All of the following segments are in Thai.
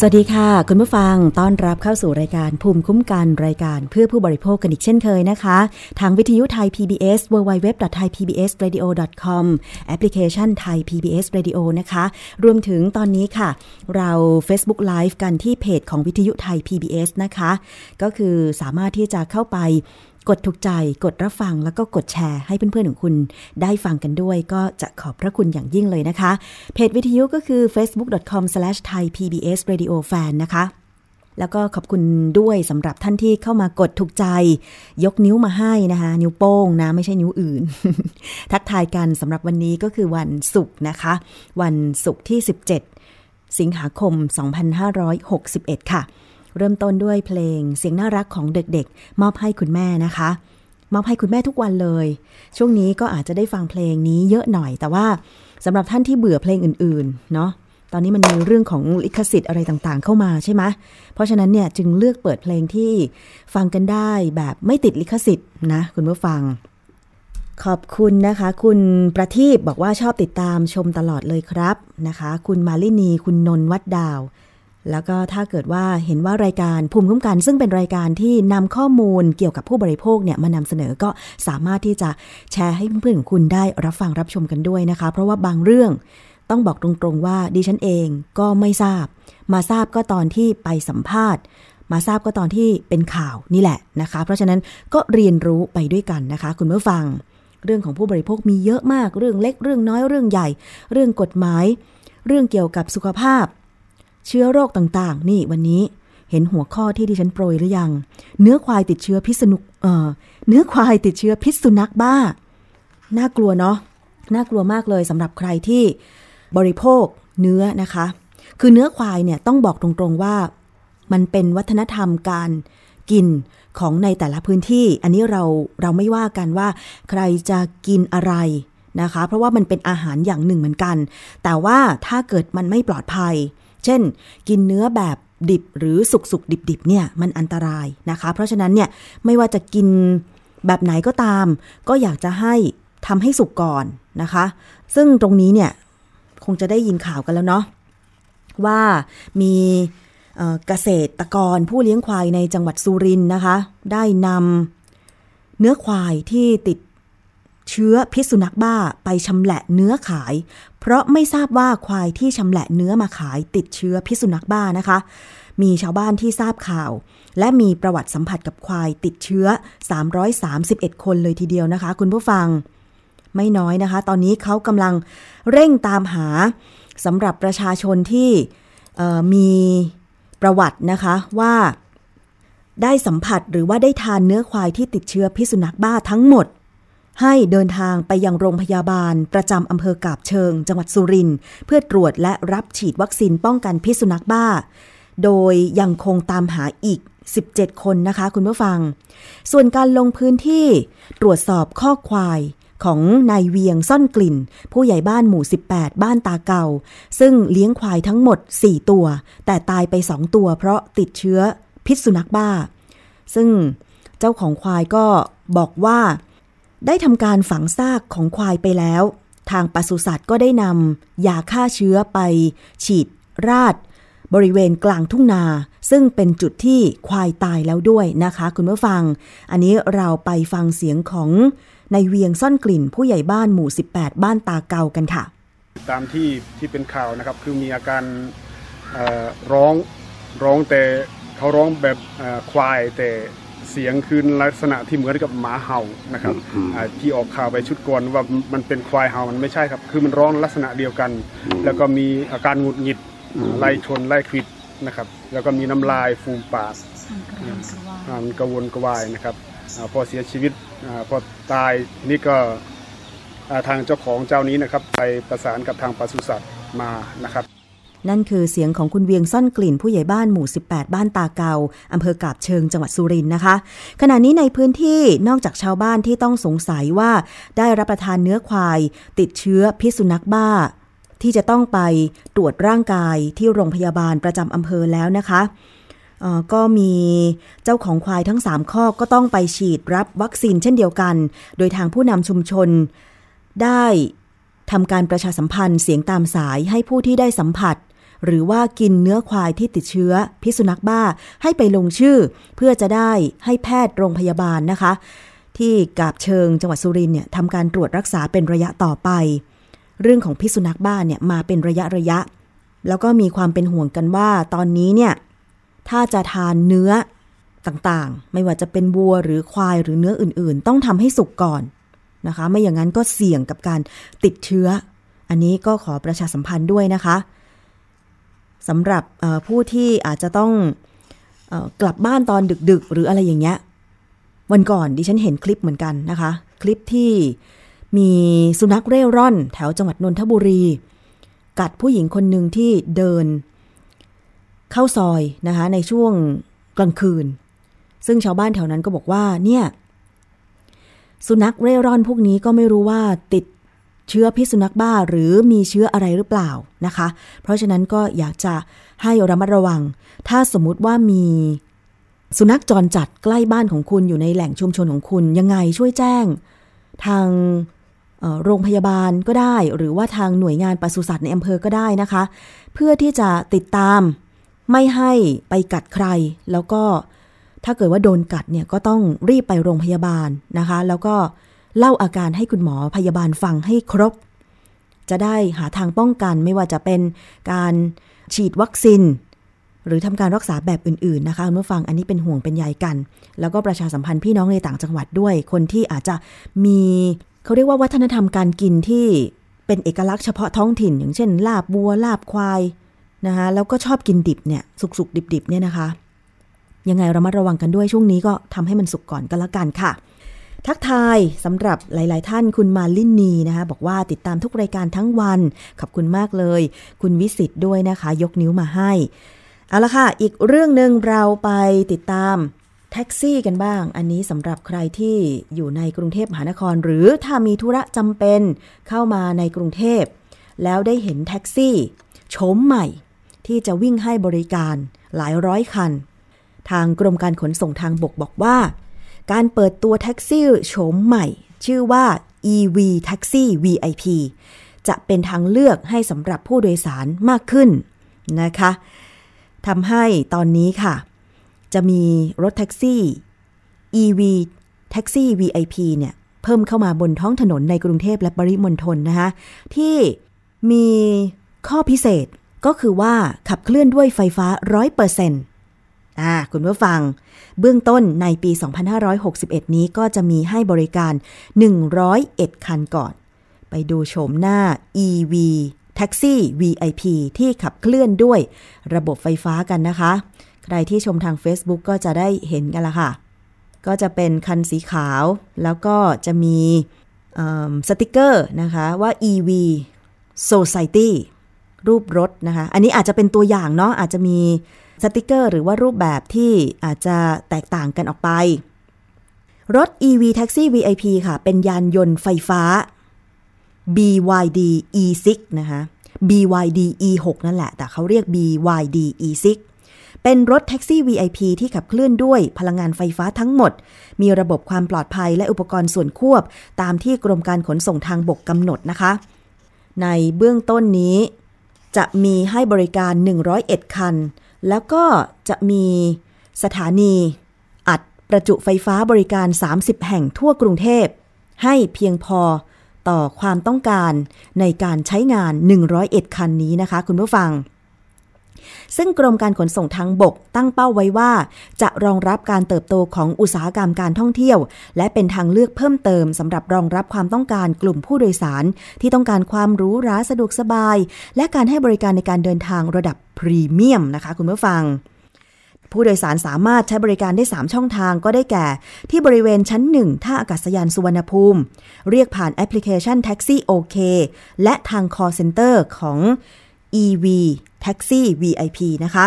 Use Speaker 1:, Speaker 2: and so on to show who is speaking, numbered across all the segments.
Speaker 1: สวัสดีค่ะ คุณผู้ฟังต้อนรับเข้าสู่รายการภูมิคุ้มกันรายการเพื่อผู้บริโภคกันอีกเช่นเคยนะคะ ทางวิทยุไทย PBS www.thaipbsradio.com แอปพลิเคชันไทย PBS Radio นะคะ รวมถึงตอนนี้ค่ะ เรา Facebook Live กันที่เพจของวิทยุไทย PBS นะคะ ก็คือสามารถที่จะเข้าไป กดถูกใจกดรับฟังแล้วก็กดแชร์ให้เพื่อนๆของคุณ ได้ฟังกันด้วยก็จะขอบพระคุณอย่างยิ่งเลยนะคะ เพจวิทยุก็คือ facebook.com/thaipbsradiofan นะคะแล้วก็ขอบคุณด้วยสำหรับท่านที่เข้ามากดถูกใจ ยกนิ้วมาให้นะคะ นิ้วโป้งนะ ไม่ใช่นิ้วอื่น ทักทายกันสำหรับวันนี้ก็คือวันศุกร์นะคะ วันศุกร์ที่ 17 สิงหาคม 2561 ค่ะ เริ่มต้นด้วยเพลงเสียงน่ารักของเด็กๆ มอบให้คุณแม่นะคะ มอบให้คุณแม่ทุกวันเลย ช่วงนี้ก็อาจจะได้ฟังเพลงนี้เยอะหน่อย แต่ว่าสำหรับท่านที่เบื่อเพลงอื่นๆ เนาะตอนนี้มันมีเรื่องของลิขสิทธิ์อะไรต่างๆ เข้ามาใช่ไหมเพราะฉะนั้นเนี่ยจึงเลือกเปิดเพลงที่ฟังกันได้แบบไม่ติดลิขสิทธิ์นะคุณผู้ฟัง ขอบคุณนะคะ คุณประทีปบอกว่าชอบติดตามชมตลอดเลยครับนะคะ คุณมาลินีคุณนนวัดดาว แล้วก็ถ้าเกิดว่าเห็นว่ารายการภูมิคุ้มกัน ซึ่งเป็นรายการที่นำข้อมูลเกี่ยวกับผู้บริโภคเนี่ยมานำเสนอก็สามารถที่จะแชร์ให้เพื่อนๆของคุณได้รับฟังรับชมกันด้วยนะคะ เพราะว่าบางเรื่องต้องบอกตรงๆว่าดิฉันเองก็ไม่ทราบ มาทราบก็ตอนที่ไปสัมภาษณ์ มาทราบก็ตอนที่เป็นข่าวนี่แหละนะคะ เพราะฉะนั้นก็เรียนรู้ไปด้วยกันนะคะ คุณผู้ฟัง เรื่องของผู้บริโภคมีเยอะมาก เรื่องเล็กเรื่องน้อยเรื่องใหญ่ เรื่องกฎหมาย เรื่องเกี่ยวกับสุขภาพ เชื้อโรคต่างๆ นี่วันนี้เห็นหัวข้อที่ดิฉันโปรยหรือยัง เนื้อควายติดเชื้อพิษสุนุเอ่อเนื้อควายติดเชื้อพิษสุนัขบ้า น่ากลัวเนาะน่ากลัวมากเลยสำหรับใครที่บริโภคเนื้อนะคะ คือเนื้อควายเนี่ยต้องบอกตรงๆว่า มันเป็นวัฒนธรรมการกินของในแต่ละพื้นที่ อันนี้เราเราไม่ว่ากันว่า ใครจะกินอะไรนะคะ เพราะว่ามันเป็นอาหารอย่างหนึ่งเหมือนกัน แต่ว่าถ้าเกิดมันไม่ปลอดภัย เช่น กินเนื้อแบบดิบหรือสุกสุกดิบดิบเนี่ยมันอันตรายนะคะ เพราะฉะนั้นเนี่ยไม่ว่าจะกินแบบไหนก็ตาม ก็อยากจะให้ทำให้สุกก่อนนะคะ ซึ่งตรงนี้เนี่ยคงจะได้ยินข่าวกันแล้วเนาะว่ามีเกษตรกรผู้เลี้ยงควายในจังหวัดสุรินทร์นะคะ ได้นำเนื้อควายที่ติด เชื้อพิษสุนัขบ้าไปชำแหละเนื้อขาย เพราะไม่ทราบว่าควายที่ชำแหละเนื้อมาขายติดเชื้อพิษสุนัขบ้านะคะ มีชาวบ้านที่ทราบข่าว และมีประวัติสัมผัสกับควายติดเชื้อ 331 คนเลยทีเดียวนะคะ คุณผู้ฟัง ไม่น้อยนะคะ ตอนนี้เขากำลังเร่งตามหาสำหรับประชาชนที่มีประวัตินะคะว่าได้สัมผัสหรือว่าได้ทานเนื้อควายที่ติดเชื้อพิษสุนัขบ้าทั้งหมด ให้เดินทางไปยังโรงพยาบาลประจำอำเภอกาบเชิง จังหวัดสุรินทร์เพื่อตรวจและรับฉีดวัคซีนป้องกันพิษสุนัขบ้า โดยยังคงตามหาอีก 17 คนนะคะคุณผู้ฟัง ส่วนการลงพื้นที่ตรวจสอบข้อควายของนายเวียงซ่อนกลิ่น ผู้ใหญ่บ้านหมู่ 18 บ้านตาเก่า ซึ่งเลี้ยงควายทั้งหมด 4 ตัว แต่ตายไป 2 ตัวเพราะติดเชื้อพิษสุนัขบ้า ซึ่งเจ้าของควายก็บอกว่า ได้ทำการฝังซากของควายไปแล้ว ทางปศุสัตว์ก็ได้นำยาฆ่าเชื้อไป ฉีด ราด บริเวณกลางทุ่งนา ซึ่งเป็นจุดที่ควายตายแล้วด้วยนะคะ คุณผู้ฟัง อันนี้เราไปฟังเสียงของในเวียงซ่อนกลิ่นผู้ใหญ่บ้านหมู่ 18 บ้านตาเกากันค่ะ
Speaker 2: ตามที่ที่เป็นข่าวนะครับคือมีอาการร้องร้องแต่เขาร้องแบบควายแต่ เสียงคือลักษณะที่เหมือนกับหมาเห่านะครับที่ออกข่าวไปชุดก่อนว่ามันเป็นควายเห่ามันไม่ใช่ครับ คือมันร้องลักษณะเดียวกัน แล้วก็มีอาการหงุดหงิดไล่ชนไล่ควิดนะครับ แล้วก็มีน้ำลายฟูมปากมันกระวนกระวายนะครับพอเสียชีวิตอพอตายนี่ก็ทางเจ้าของเจ้านี้นะครับ ไปประสานกับทางปศุสัตว์มานะครับ
Speaker 1: นั่นคือเสียงของคุณเวียงซ่อนกลิ่นผู้ใหญ่บ้านหมู่ 18 บ้านตาเกาอำเภอกาบเชิงจังหวัดสุรินทร์นะคะ ขณะนี้ในพื้นที่นอกจากชาวบ้านที่ต้องสงสัยว่า ได้รับประทานเนื้อควาย ติดเชื้อพิษสุนัขบ้า ที่จะต้องไปตรวจร่างกายที่โรงพยาบาลประจำอำเภอแล้วนะคะก็มีเจ้าของควายทั้ง 3 ข้อก็ต้องไปฉีดรับวัคซีนเช่นเดียวกัน โดยทางผู้นำชุมชนได้ทำการประชาสัมพันธ์เสียงตามสายให้ผู้ที่ได้สัมผัส หรือว่ากินเนื้อควายที่ติดเชื้อพิษสุนัขบ้าให้ไปลงชื่อ เพื่อจะได้ให้แพทย์โรงพยาบาลนะคะ ที่กาบเชิงจังหวัดสุรินเนี่ยทำการตรวจรักษาเป็นระยะต่อไป เรื่องของพิษสุนัขบ้าเนี่ยมาเป็นระยะระยะ แล้วก็มีความเป็นห่วงกันว่าตอนนี้เนี่ยถ้าจะทานเนื้อต่างๆ ไม่ว่าจะเป็นวัวหรือควายหรือเนื้ออื่น ๆ ต้องทำให้สุกก่อนนะคะ ไม่อย่างนั้นก็เสี่ยงกับการติดเชื้อ อันนี้ก็ขอประชาสัมพันธ์ด้วยนะคะ สำหรับผู้ที่อาจจะต้องกลับบ้านตอนดึกๆ หรืออะไรอย่างเงี้ย วันก่อนดิฉันเห็นคลิปเหมือนกันนะคะ คลิปที่มีสุนัขเร่ร่อน แถวจังหวัดนนทบุรี กัดผู้หญิงคนหนึ่งที่เดิน เข้าซอยนะคะ ในช่วงกลางคืน ซึ่งชาวบ้านแถวนั้นก็บอกว่าเนี่ย สุนัขเร่ร่อนพวกนี้ก็ไม่รู้ว่าติด เชื้อพิษสุนัขบ้าหรือมีเชื้ออะไรหรือเปล่านะคะ เพราะฉะนั้นก็อยากจะให้ระมัดระวัง ถ้าสมมุติว่ามีสุนัขจรจัดใกล้บ้านของคุณอยู่ในแหล่งชุมชนของคุณยังไงช่วยแจ้ง ทางโรงพยาบาลก็ได้ หรือว่าทางหน่วยงานปศุสัตว์ในอำเภอก็ได้นะคะ เพื่อที่จะติดตามไม่ให้ไปกัดใคร แล้วก็ถ้าเกิดว่าโดนกัดเนี่ยก็ต้องรีบไปโรงพยาบาลนะคะ แล้วก็ เล่าอาการให้คุณหมอพยาบาลฟังให้ครบ จะได้หาทางป้องกันไม่ว่าจะเป็นการฉีดวัคซีนหรือทำการรักษาแบบอื่นๆนะคะคุณผู้ฟังอันนี้เป็นห่วงเป็นใยกัน แล้วก็ประชาสัมพันธ์พี่น้องในต่างจังหวัดด้วย คนที่อาจจะมีเขาเรียกว่าวัฒนธรรมการกินที่เป็นเอกลักษณ์เฉพาะท้องถิ่น อย่างเช่น ลาบบัวลาบควายนะคะแล้วก็ชอบกินดิบเนี่ยสุกๆดิบๆเนี่ยนะคะ ยังไงเรามาระวังกันด้วยช่วงนี้ก็ทำให้มันสุกก่อนก็แล้วกันค่ะ ทักทายสำหรับหลาย ๆ ท่านคุณมาลินนีนะคะ บอกว่าติดตามทุกรายการทั้งวัน ขอบคุณมากเลย คุณวิสิตด้วยนะคะ ยกนิ้วมาให้ เอาละค่ะ อีกเรื่องหนึ่งเราไปติดตามแท็กซี่กันบ้าง อันนี้สำหรับใครที่อยู่ในกรุงเทพมหานคร หรือถ้ามีธุระจำเป็นเข้ามาในกรุงเทพ แล้วได้เห็นแท็กซี่โฉมใหม่ ที่จะวิ่งให้บริการหลายร้อยคัน ทางกรมการขนส่งทางบกบอกว่า การเปิดตัวแท็กซี่โฉมใหม่ ชื่อว่า EV Taxi VIP จะเป็นทางเลือกให้สำหรับผู้โดยสารมากขึ้นนะคะทำให้ตอนนี้ค่ะ จะมีรถแท็กซี่ EV แท็กซี่ VIP เนี่ย เพิ่มเข้ามาบนท้องถนนในกรุงเทพและปริมณฑลนะคะ ที่มีข้อพิเศษก็คือว่าขับเคลื่อนด้วยไฟฟ้า 100% อ่าคุณผู้ฟัง เบื้องต้นในปี 2561 นี้ก็จะมีให้บริการ 101 คันก่อน ไปดูโฉมหน้า EV แท็กซี่ VIP ที่ขับเคลื่อนด้วยระบบไฟฟ้ากันนะคะ ใครที่ชมทาง Facebook ก็จะได้เห็นกันละค่ะ ก็จะเป็นคันสีขาว แล้วก็จะมีสติกเกอร์นะคะว่า EV Society รูปรถนะคะ อันนี้อาจจะเป็นตัวอย่างเนาะอาจจะมี สติกเกอร์ หรือว่ารูปแบบที่อาจจะแตกต่างกันออกไป รถ EV Taxi VIP ค่ะ เป็นยานยนต์ไฟฟ้า BYD E6 นะคะ BYD E6 นั่นแหละ แต่เขาเรียก BYD E6 เป็นรถแท็กซี่ VIP ที่ขับเคลื่อนด้วยพลังงานไฟฟ้าทั้งหมด มีระบบความปลอดภัยและอุปกรณ์ส่วนควบ ตามที่กรมการขนส่งทางบกกำหนดนะคะ ในเบื้องต้นนี้ จะมีให้บริการ 101 คัน แล้วก็จะมีสถานีอัดประจุไฟฟ้าบริการ 30 แห่งทั่วกรุงเทพ ให้เพียงพอต่อความต้องการในการใช้งาน 101 คันนี้นะคะ คุณผู้ฟัง ซึ่งกรมการขนส่งทางบกตั้งเป้าไว้ว่า จะรองรับการเติบโตของอุตสาหกรรมการท่องเที่ยว และเป็นทางเลือกเพิ่มเติมสำหรับรองรับความต้องการกลุ่มผู้โดยสาร ที่ต้องการความรู้ราสะดวกสบาย และการให้บริการในการเดินทางระดับพรีเมียมนะคะ คุณผู้ฟังผู้โดยสารสามารถใช้บริการได้ 3 ช่องทางก็ได้แก่ ที่บริเวณชั้น 1 ท่าอากาศยานสุวรรณภูมิ เรียกผ่านแอปพลิเคชัน Taxi OK และทาง call center ของ EV Taxi VIP นะคะ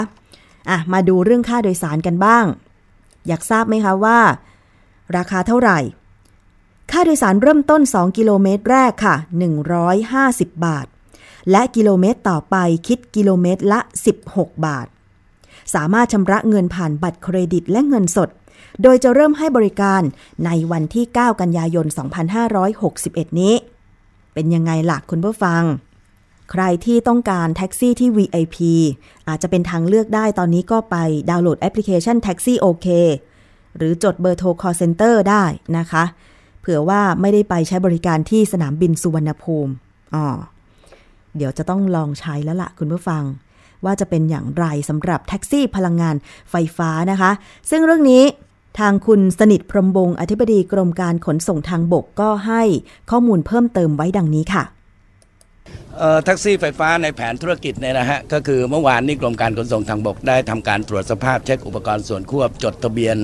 Speaker 1: อะมาดูเรื่องค่าโดยสารกันบ้าง อยากทราบไหมคะว่า ราคาเท่าไหร่ ค่าโดยสารเริ่มต้น 2 กิโลเมตรแรกค่ะ 150 บาท และกิโลเมตรต่อไปคิดกิโลเมตรละ 16 บาท สามารถชำระเงินผ่านบัตรเครดิตและเงินสด โดยจะเริ่มให้บริการในวันที่ 9 กันยายน 2561 นี้ เป็นยังไงหลักคุณผู้ฟัง ใครที่ต้องการแท็กซี่ที่ VIP อาจจะเป็นทางเลือกได้ตอนนี้ก็ไปดาวน์โหลดแอปพลิเคชัน Taxi OK หรือจดเบอร์โทร call center ได้นะคะ เผื่อว่าไม่ได้ไปใช้บริการที่สนามบินสุวรรณภูมิอ๋อเดี๋ยวจะต้องลองใช้แล้วละ่ะคุณผู้ฟัง ว่าจะเป็นอย่างไรสำหรับแท็กซี่พลังงานไฟฟ้านะคะ ซึ่งเรื่องนี้ทางคุณสนิทพรมบงอธิบดีกรมการขนส่งทางบกก็ให้ข้อมูลเพิ่มเติมไว้ดังนี้ค่ะ
Speaker 3: แท็กซี่ไฟฟ้าในแผนธุรกิจเนี่ยนะฮะก็คือเมื่อวานนี้กรมการขนส่งทางบกได้ทำการตรวจสภาพเช็คอุปกรณ์ส่วนควบจดทะเบียน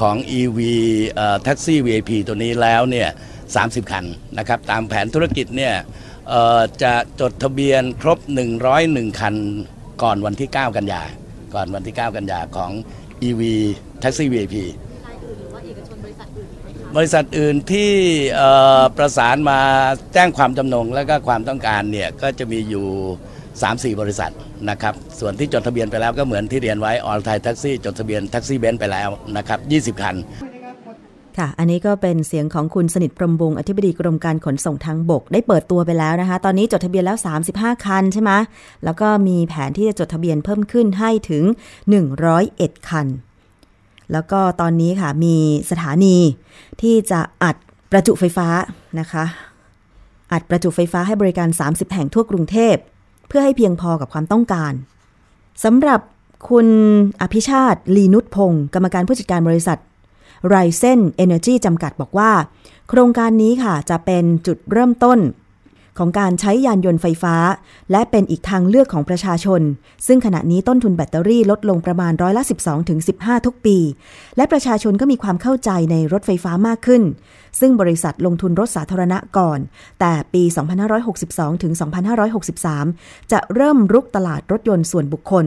Speaker 3: ของ EV แท็กซี่ VIP ตัวนี้แล้วเนี่ย30 คันนะครับตามแผนธุรกิจเนี่ยจะจดทะเบียนครบ 101 คันก่อนวันที่ 9 กันยา ก่อนวันที่ 9 กันยาของ EV Taxi VIP รายอื่นหรือว่าเอกชน บริษัทอื่นที่ประสานมาแจ้งความจำนงและก็ความต้องการเนี่ยก็จะมีอยู่ 3-4 บริษัทนะครับส่วนที่จดทะเบียนไปแล้วก็เหมือนที่เรียนไว้ออลไทยแท็กซี่จดทะเบียนแท็กซี่เบนซ์ไปแล้วนะครับ20 คัน
Speaker 1: ค่ะ อันนี้ก็เป็นเสียงของคุณสนิทพรหมวงศ์อธิบดีกรมการขนส่งทางบก ได้เปิดตัวไปแล้วนะคะ ตอนนี้จดทะเบียนแล้ว 35 คันใช่ไหมแล้วก็มีแผนที่จะจดทะเบียนเพิ่มขึ้นให้ถึง 101 คัน แล้วก็ตอนนี้ค่ะมีสถานีที่จะอัดประจุไฟฟ้านะคะ อัดประจุไฟฟ้าให้บริการ 30 แห่งทั่วกรุงเทพ เพื่อให้เพียงพอกับความต้องการสำหรับคุณอภิชาติ ลีนุตพงษ์กรรมการผู้จัดการบริษัทไรเซนเอเนอร์จีจำกัดบอกว่า โครงการนี้ค่ะจะเป็นจุดเริ่มต้น ของการใช้ยานยนต์ไฟฟ้า และเป็นอีกทางเลือกของประชาชน ซึ่งขณะนี้ต้นทุนแบตเตอรี่ลดลงประมาณร้อยละ 12ถึงทุกปี และประชาชนก็มีความเข้าใจในรถไฟฟ้ามากขึ้น ซึ่งบริษัทลงทุนรถสาธารณะก่อน แต่ปี 2562ถึง2563 จะเริ่มรุกตลาดรถยนต์ส่วนบุคคล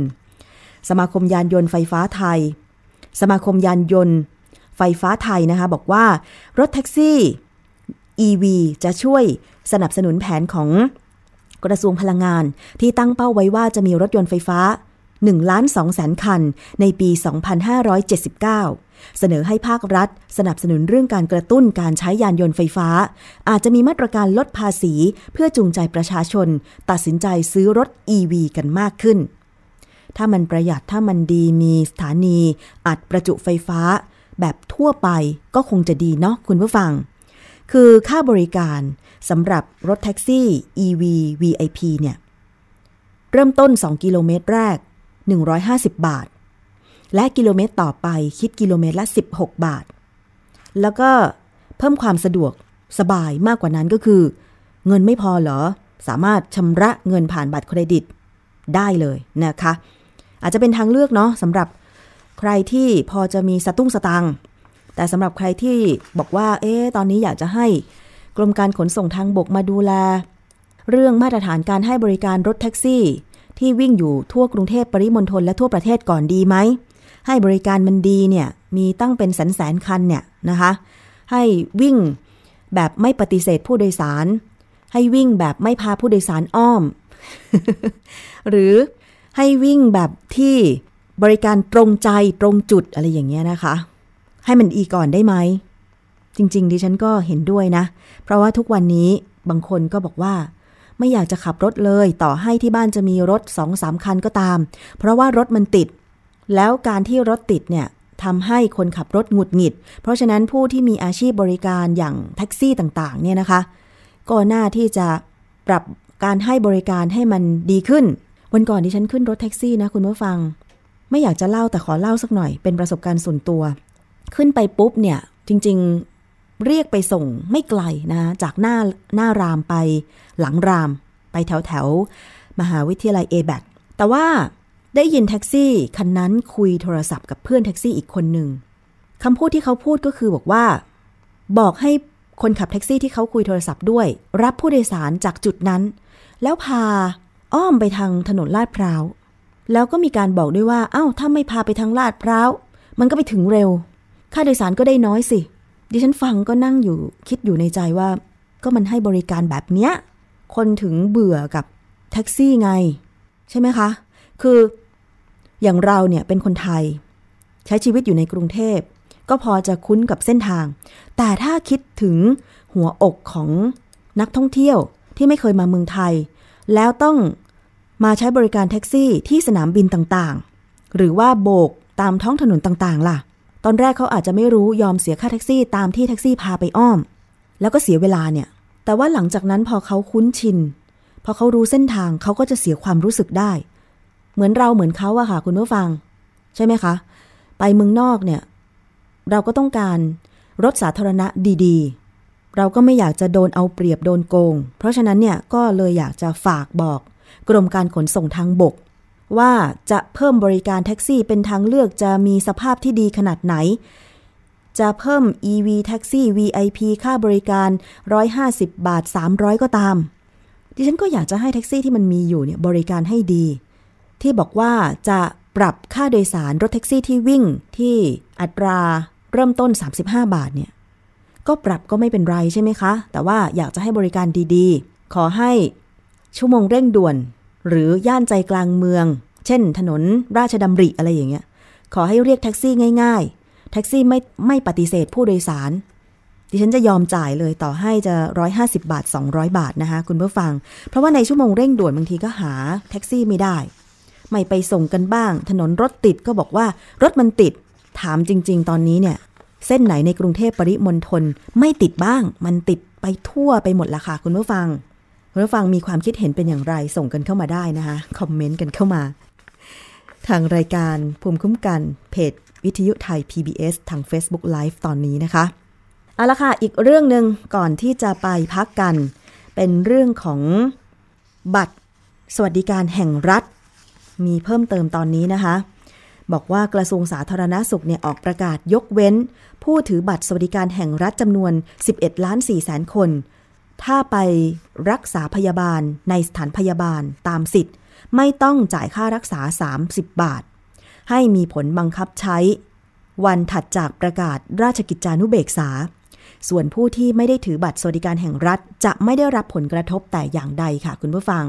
Speaker 1: สมาคมยานยนต์ไฟฟ้าไทย สมาคมยานยนต์ไฟฟ้าไทยนะคะบอกว่ารถแท็กซี่ EV จะช่วยสนับสนุนแผนของกระทรวงพลังงาน ที่ตั้งเป้าไว้ว่าจะมีรถยนต์ไฟฟ้า1ล้าน2แสนคัน ในปี 2579 เสนอให้ภาครัฐ สนับสนุนเรื่องการกระตุ้นการใช้ยานยนต์ไฟฟ้า อาจจะมีมาตรการลดภาษีเพื่อจูงใจประชาชน ตัดสินใจซื้อรถ EV กันมากขึ้น ถ้ามันประหยัดถ้ามันดีมีสถานี อัดประจุไฟฟ้า แบบทั่วไปก็คงจะดีเนาะคุณผู้ฟัง คือค่าบริการสำหรับรถแท็กซี่ EV VIP เนี่ย เริ่มต้น 2 กิโลเมตรแรก 150 บาท และกิโลเมตรต่อไปคิดกิโลเมตรละ 16 บาท แล้วก็เพิ่มความสะดวกสบายมากกว่านั้นก็คือ เงินไม่พอเหรอ สามารถชำระเงินผ่านบัตรเครดิตได้เลยนะคะ อาจจะเป็นทางเลือกเนาะสำหรับใครที่พอจะมีสตุ้งสตัง แต่สำหรับใครที่บอกว่า เอ๊ะตอนนี้อยากจะให้กรมการขนส่งทางบกมาดูแล เรื่องมาตรฐานการให้บริการรถแท็กซี่ ที่วิ่งอยู่ทั่วกรุงเทพปริมณฑลและทั่วประเทศก่อนดีไหม ให้บริการมันดีเนี่ยมีตั้งเป็นแสนแสนคันเนี่ยนะคะ ให้วิ่งแบบไม่ปฏิเสธผู้โดยสาร ให้วิ่งแบบไม่พาผู้โดยสารอ้อม หรือให้วิ่งแบบที่บริการตรงใจตรงจุดอะไรอย่างเงี้ยนะคะ ให้มันอีก่อนได้ไหม จริง ๆ ดิฉันก็เห็นด้วยนะ เพราะว่าทุกวันนี้บางคนก็บอกว่า ไม่อยากจะขับรถเลย ต่อให้ที่บ้านจะมีรถสองสามคันก็ตาม เพราะว่ารถมันติด แล้วการที่รถติดเนี่ยทำให้คนขับรถหงุดหงิด เพราะฉะนั้นผู้ที่มีอาชีพบริการอย่างแท็กซี่ต่างๆ เนี่ยนะคะ ก็น่าที่จะปรับการให้บริการให้มันดีขึ้น วันก่อนที่ฉันขึ้นรถแท็กซี่นะคุณผู้ฟัง ไม่อยากจะเล่าแต่ขอเล่าสักหน่อยเป็นประสบการณ์ส่วนตัว ขึ้นไปปุ๊บเนี่ยจริง ๆ เรียกไปส่งไม่ไกลนะจากหน้าหน้ารามไปหลังราม ไปแถวแถวมหาวิทยาลัยเอแบแต่ว่าได้ยินแท็กซี่คันนั้นคุยโทรศัพท์กับเพื่อนแท็กซี่อีกคนหนึ่งคำพูดที่เขาพูดก็คือบอกว่า บอกให้คนขับแท็กซี่ที่เขาคุยโทรศัพท์ด้วย รับผู้โดยสารจากจุดนั้น แล้วพาอ้อมไปทางถนนลาดพร้าวแล้วก็มีการบอกด้วยว่า เอ้าถ้าไม่พาไปทางลาดพร้าวมันก็ไปถึงเร็ว ค่าโดยสารก็ได้น้อยสิ ดิฉันฟังก็นั่งอยู่คิดอยู่ในใจว่า ก็มันให้บริการแบบเนี้ย คนถึงเบื่อกับแท็กซี่ไง ใช่ไหมคะ คืออย่างเราเนี่ยเป็นคนไทย ใช้ชีวิตอยู่ในกรุงเทพ ก็พอจะคุ้นกับเส้นทาง แต่ถ้าคิดถึงหัวอกของนักท่องเที่ยวที่ไม่เคยมาเมืองไทย แล้วต้องมาใช้บริการแท็กซี่ที่สนามบินต่างๆ หรือว่าโบกตามท้องถนนต่างๆ ล่ะ ตอนแรกเขาอาจจะไม่รู้ยอมเสียค่าแท็กซี่ตามที่แท็กซี่พาไปอ้อม แล้วก็เสียเวลาเนี่ย แต่ว่าหลังจากนั้นพอเขาคุ้นชิน พอเขารู้เส้นทางเขาก็จะเสียความรู้สึกได้ เหมือนเราเหมือนเขาอะค่ะคุณผู้ฟัง ใช่ไหมคะ ไปเมืองนอกเนี่ย เราก็ต้องการรถสาธารณะดีๆ เราก็ไม่อยากจะโดนเอาเปรียบโดนโกง เพราะฉะนั้นเนี่ยก็เลยอยากจะฝากบอก กรมการขนส่งทางบก ว่าจะเพิ่มบริการแท็กซี่เป็นทางเลือกจะมีสภาพที่ดีขนาดไหน จะเพิ่ม EV แท็กซี่ VIP ค่าบริการ 150 บาท 300 ก็ตาม ดิฉันก็อยากจะให้แท็กซี่ที่มันมีอยู่เนี่ยบริการให้ดี ที่บอกว่าจะปรับค่าโดยสารรถแท็กซี่ที่วิ่งที่อัตราเริ่มต้น 35 บาทเนี่ยก็ปรับก็ไม่เป็นไรใช่ไหมคะ แต่ว่าอยากจะให้บริการดีๆ ขอให้ชั่วโมงเร่งด่วน หรือย่านใจกลางเมือง เช่น ถนนราชดำริอะไรอย่างเงี้ย ขอให้เรียกแท็กซี่ง่าย ๆ แท็กซี่ไม่ไม่ปฏิเสธผู้โดยสาร ดิฉันจะยอมจ่ายเลยต่อให้จะ 150 บาท 200 บาทนะคะ คุณผู้ฟัง เพราะว่าในชั่วโมงเร่งด่วนบางทีก็หาแท็กซี่ไม่ได้ ไม่ไปส่งกันบ้าง ถนนรถติดก็บอกว่ารถมันติด ถามจริง ๆ ตอนนี้เนี่ยเส้นไหนในกรุงเทพปริมณฑลไม่ติดบ้าง มันติดไปทั่วไปหมดละค่ะคุณผู้ฟัง คุณผู้ฟังมีความคิดเห็นเป็นอย่างไรส่งกันเข้ามาได้นะคะคอมเมนต์กันเข้ามา ทางรายการภูมิคุ้มกันเพจวิทยุไทย PBS ทาง Facebook Live ตอนนี้นะคะเอาละค่ะอีกเรื่องหนึ่งก่อนที่จะไปพักกัน เป็นเรื่องของบัตรสวัสดิการแห่งรัฐ มีเพิ่มเติมตอนนี้นะคะ บอกว่ากระทรวงสาธารณาสุขเนี่ยออกประกาศยกเว้น ผู้ถือบัตรสวัสดิการแห่งรัฐจำนวน 11 ล้าน4แสนคน ถ้าไปรักษาพยาบาลในสถานพยาบาลตามสิทธิ์ ไม่ต้องจ่ายค่ารักษา 30 บาท ให้มีผลบังคับใช้ วันถัดจากประกาศราชกิจจานุเบกษา ส่วนผู้ที่ไม่ได้ถือบัตรสวัสดิการแห่งรัฐ จะไม่ได้รับผลกระทบแต่อย่างใดค่ะคุณผู้ฟัง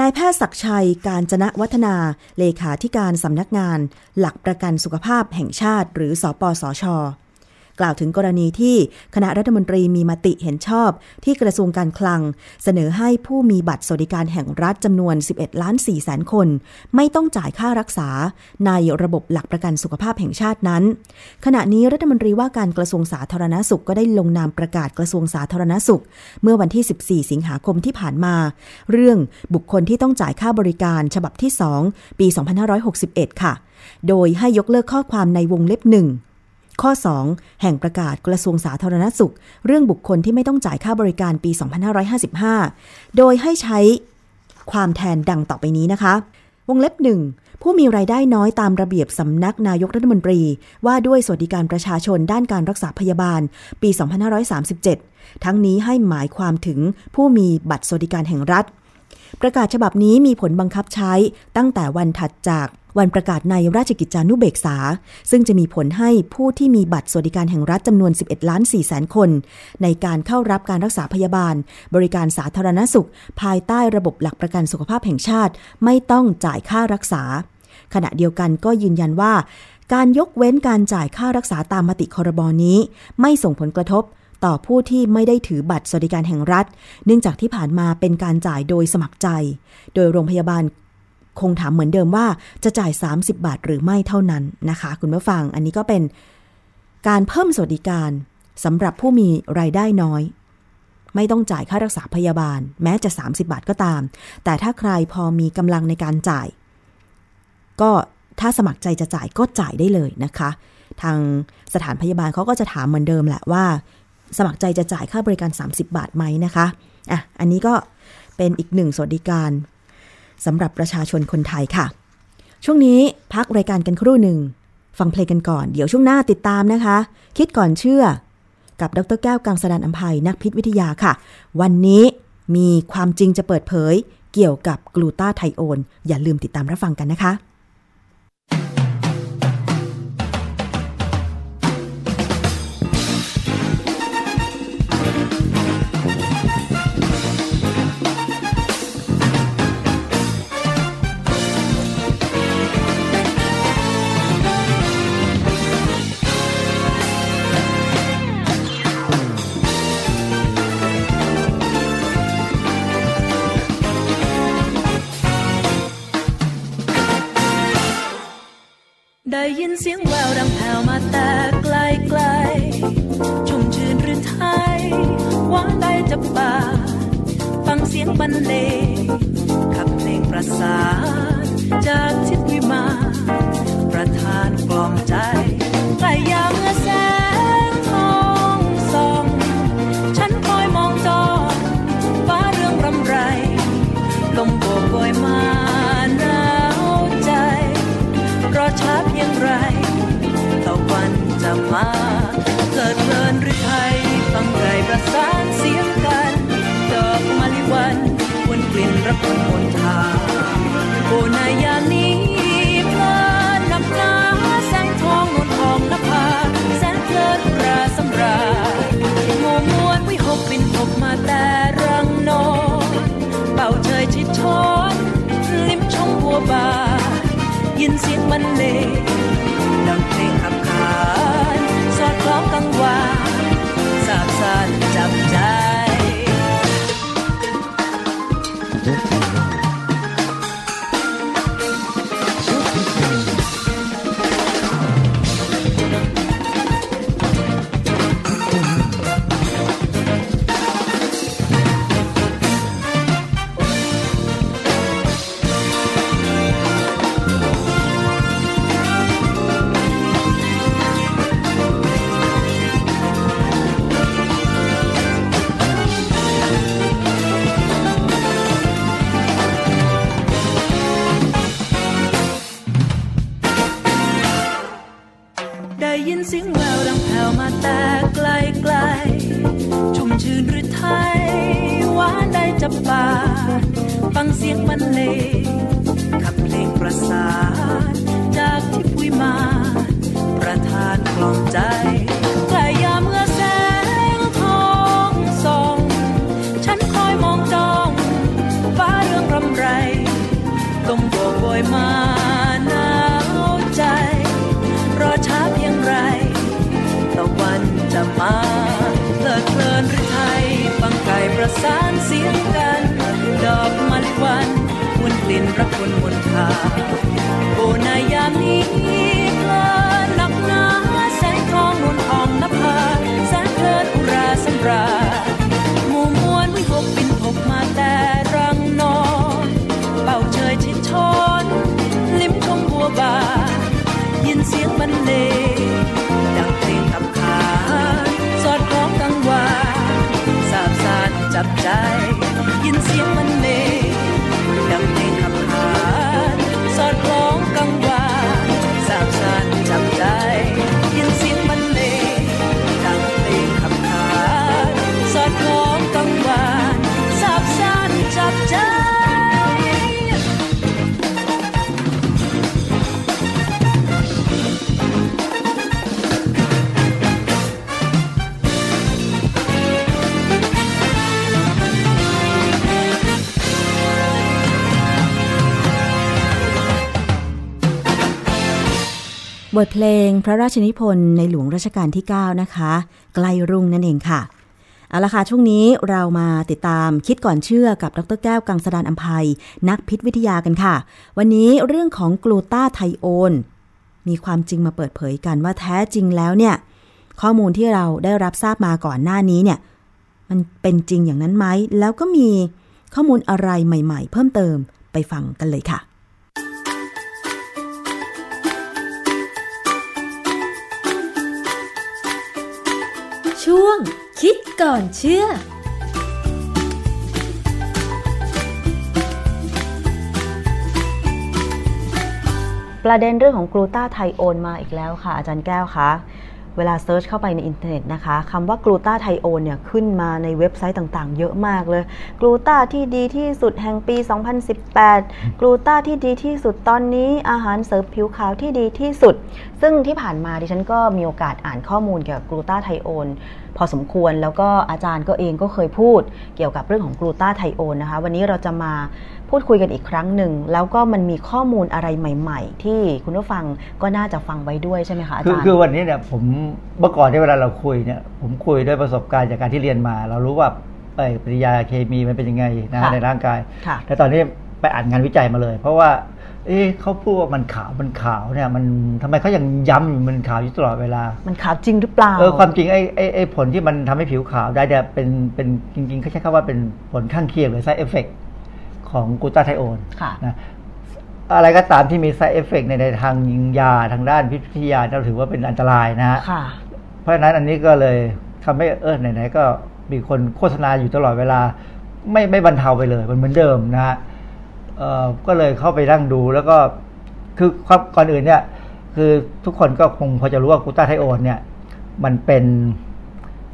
Speaker 1: นายแพทย์ศักชัยการจนะวัฒนา เลขาธิการสำนักงาน หลักประกันสุขภาพแห่งชาติ หรือสอปสช ล่าวถึงกรณีที่คณะรัฐมนตรีมีมติเห็นชอบ ที่กระทรวงการคลัง เสนอให้ผู้มีบัตรสวัสดิการแห่งรัฐจำนวน 11 ล้าน4แสนคน ไม่ต้องจ่ายค่ารักษา ในระบบหลักประกันสุขภาพแห่งชาตินั้น ขณะนี้รัฐมนตรีว่าการกระทรวงสาธารณสุขก็ได้ลงนามประกาศกระทรวงสาธารณสุข เมื่อวันที่ 14 สิงหาคมที่ผ่านมา เรื่องบุคคลที่ต้องจ่ายค่าบริการฉบับที่ 2 ปี 2561 ค่ะ โดยให้ยกเลิกข้อความในวงเล็บหนึ่ง ข้อ 2 แห่งประกาศกระทรวงสาธารณสุข เรื่องบุคคลที่ไม่ต้องจ่ายค่าบริการปี 2555 โดยให้ใช้ความแทนดังต่อไปนี้นะคะ วงเล็บหนึ่งผู้มีรายได้น้อยตามระเบียบสำนักนายกรัฐมนตรี ว่าด้วยสวัสดิการประชาชนด้านการรักษาพยาบาล ปี 2537 ทั้งนี้ให้หมายความถึงผู้มีบัตรสวัสดิการแห่งรัฐ ประกาศฉบับนี้มีผลบังคับใช้ตั้งแต่วันถัดจาก วันประกาศในราชกิจจานุเบกษา ซึ่งจะมีผลให้ผู้ที่มีบัตรสวัสดิการแห่งรัฐจำนวน 11 ล้าน4แสนคน ในการเข้ารับการรักษาพยาบาล บริการสาธารณสุข ภายใต้ระบบหลักประกันสุขภาพแห่งชาติ ไม่ต้องจ่ายค่ารักษา ขณะเดียวกันก็ยืนยันว่า การยกเว้นการจ่ายค่ารักษาตามมติคอรบอนี้ ไม่ส่งผลกระทบต่อผู้ที่ไม่ได้ถือบัตรสวัสดิการแห่งรัฐ เนื่องจากที่ผ่านมาเป็นการจ่ายโดยสมัครใจ โดยโรงพยาบาล คงถามเหมือนเดิมว่าจะจ่าย 30 บาทหรือไม่เท่านั้นนะคะ คุณผู้ฟังอันนี้ก็เป็นการเพิ่มสวัสดิการสำหรับผู้มีรายได้น้อย ไม่ต้องจ่ายค่ารักษาพยาบาล แม้จะ 30 บาทก็ตาม แต่ถ้าใครพอมีกำลังในการจ่าย ก็ถ้าสมัครใจจะจ่ายก็จ่ายได้เลยนะคะ ทางสถานพยาบาลเขาก็จะถามเหมือนเดิมแหละว่า สมัครใจจะจ่ายค่าบริการ 30 บาทไหมนะคะอะอันนี้ก็เป็นอีกหนึ่งสวัสดิการ สำหรับประชาชนคนไทยค่ะ ช่วงนี้พักรายการกันครู่หนึ่ง ฟังเพลงกันก่อน เดี๋ยวช่วงหน้าติดตามนะคะ คิดก่อนเชื่อ กับดรแก้วกังสดานอัมภัยนักพิษวิทยาค่ะ วันนี้มีความจริงจะเปิดเผย เกี่ยวกับกลูตาไทโอน อย่าลืมติดตามรับฟังกันนะคะ
Speaker 4: เสียงแววดังแผ่วมาแต่ไกลไกลชุ่มชื่นหรือไทยหวานได้จับปาฟังเสียงบรรเลงขับเพลงประสานจากทิศวิมานประทานกล่อมใจ ยิ ทเพลงพระราชนิพน
Speaker 1: ธ์ในหลวงรัชกาลที่ 9 นะคะไกลรุ่งนั่นเองค่ะ เอาละค่ะช่วงนี้เรามาติดตามคิดก่อนเชื่อกับดรแก้วกังสดานอัมภัย นักพิษวิทยากันค่ะ วันนี้เรื่องของกลูตาไทโอนมีความจริงมาเปิดเผยกันว่าแท้จริงแล้วเนี่ย ข้อมูลที่เราได้รับทราบมาก่อนหน้านี้เนี่ย มันเป็นจริงอย่างนั้นไหมแล้วก็มีข้อมูลอะไรใหม่ ๆ เพิ่มเติมไปฟังกันเลยค่ะ
Speaker 5: ช่วง คิดก่อนเชื่อ
Speaker 1: ประเด็นเรื่องของกลูตาไทโอนมาอีกแล้วค่ะ อาจารย์แก้วคะ เวลา search เข้าไปในอินเทอร์เน็ตนะคะคำว่ากลูตาไทโอนเนี่ยขึ้นมาในเว็บไซต์ต่างๆ เยอะมากเลย กลูตาที่ดีที่สุดแห่งปี 2018 กลูตาที่ดีที่สุดตอนนี้อาหารเสริมผิวขาวที่ดีที่สุด ซึ่งที่ผ่านมาดิฉันก็มีโอกาสอ่านข้อมูลเกี่ยวกับกลูตาไทโอน พอสมควรแล้วก็อาจารย์ก็เองก็เคยพูดเกี่ยวกับเรื่องของกลูตาไทโอนนะคะ วันนี้เราจะมาพูดคุยกันอีกครั้งหนึ่ง แล้วก็มันมีข้อมูลอะไรใหม่ ๆ ที่คุณผู้ฟังก็น่าจะฟังไว้ด้วยใช่ไหมคะอา
Speaker 6: คือ
Speaker 1: จารย์
Speaker 6: คือวันนี้เนี่ยผมเมื่อก่อนที่เวลาเราคุยเนี่ยผมคุยด้วยประสบการณ์จากการที่เรียนมา เรารู้ว่าเอ่อปฏิกิริยาเคมีมันเป็นยังไงนะ
Speaker 1: ค่ะ
Speaker 6: ในร่างกาย
Speaker 1: ค่ะ
Speaker 6: แต่ตอนนี้ไปอ่านงานวิจัยมาเลย เพราะว่า เอ๊ะเขาพูดว่ามันขาวมันขาวเนี่ย มันทำไมเขายังย้ำอยู่มันขาวอยู่ตลอดเวลา
Speaker 1: มันขาวจริงหรือเปล่า
Speaker 6: เออความจริงไอ้ไอ้ไอ้ผลที่มันทำให้ผิวขาวได้เนี่ยเป็นเป็นจริง ๆเขาใช้คำว่าเป็นผลข้างเคียงหรือ side effect ของกลูตาไทโอน
Speaker 1: ค่ะ
Speaker 6: นะอะไรก็ตามที่มี side effect ในในทางยิงยาทางด้านพิษวิทยาเราถือว่าเป็นอันตรายนะฮะ
Speaker 1: ค่ะ
Speaker 6: เพราะฉะนั้นอันนี้ก็เลยทำให้เออไหนๆก็มีคนโฆษณาอยู่ตลอดเวลา ไม่ไม่บรรเทาไปเลย มันเหมือนเดิมนะฮะเอ่อ ก็เลยเข้าไปนั่งดูแล้วก็คือครับก่อนอื่นเนี่ยคือทุกคนก็คงพอจะรู้ว่ากลูตาไทโอนเนี่ย มันเป็น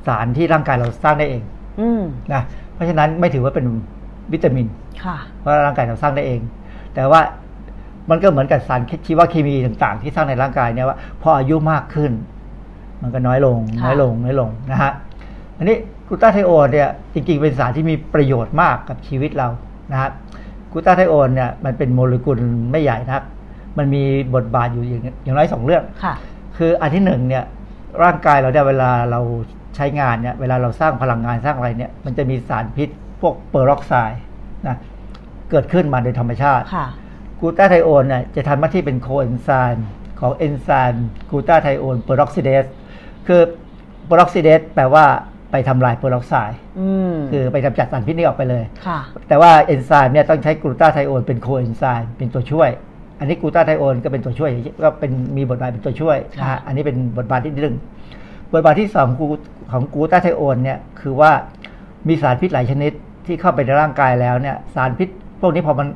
Speaker 6: สารที่ร่างกายเราสร้างได้เอง
Speaker 1: อืม
Speaker 6: นะเพราะฉะนั้นไม่ถือว่าเป็นวิตามิน
Speaker 1: ค่ะ
Speaker 6: เพราะร่างกายเราสร้างได้เอง แต่ว่ามันก็เหมือนกับสารชีวเคมีต่าง ๆ ที่สร้างในร่างกายเนี่ยว่าพออายุมากขึ้น มันก็น้อยลง
Speaker 1: ค่ะ
Speaker 6: น้อยลงน้อยลงนะฮะอันนี้กลูตาไทโอนเนี่ยจริงๆเป็นสารที่มีประโยชน์มากกับชีวิตเรานะฮะ กลูตาไทโอนเนี่ยมันเป็นโมเลกุลไม่ใหญ่นัก มันมีบทบาทอยู่อย่างอย่างน้อยสองเรื่อง
Speaker 1: ค่ะ
Speaker 6: คืออันที่หนึ่งเนี่ยร่างกายเราเนี่ยเวลาเราใช้งานเนี่ยเวลาเราสร้างพลังงานสร้างอะไรเนี่ยมันจะมีสารพิษพวกเปอร์ออกไซด์นะเกิดขึ้นมาโดยธรรมชาติ
Speaker 1: ค่ะ
Speaker 6: กลูตาไทโอนเนี่ยจะทำหน้าที่เป็นโคเอนไซม์ของเอนไซม์กลูตาไทโอน peroxidase คือ peroxidase แปลว่า ไปทำลายเปอร์ออกไซด์
Speaker 1: อืม
Speaker 6: คือไปกำจัดสารพิษนี้ออกไปเลย
Speaker 1: ค่ะ
Speaker 6: แต่ว่าเอนไซม์เนี่ยต้องใช้กลูตาไทโอนเป็นโคเอนไซม์เป็นตัวช่วย อันนี้กลูตาไทโอนก็เป็นตัวช่วยก็เป็นมีบทบาทเป็นตัวช่วยนะ
Speaker 1: ค่ะ
Speaker 6: ฮะอันนี้เป็นบทบาทที่หนึ่งบทบาทที่สองของของกลูตาไทโอนเนี่ยคือว่ามีสารพิษหลายชนิดที่เข้าไปในร่างกายแล้วเนี่ยสารพิษพวกนี้พอมัน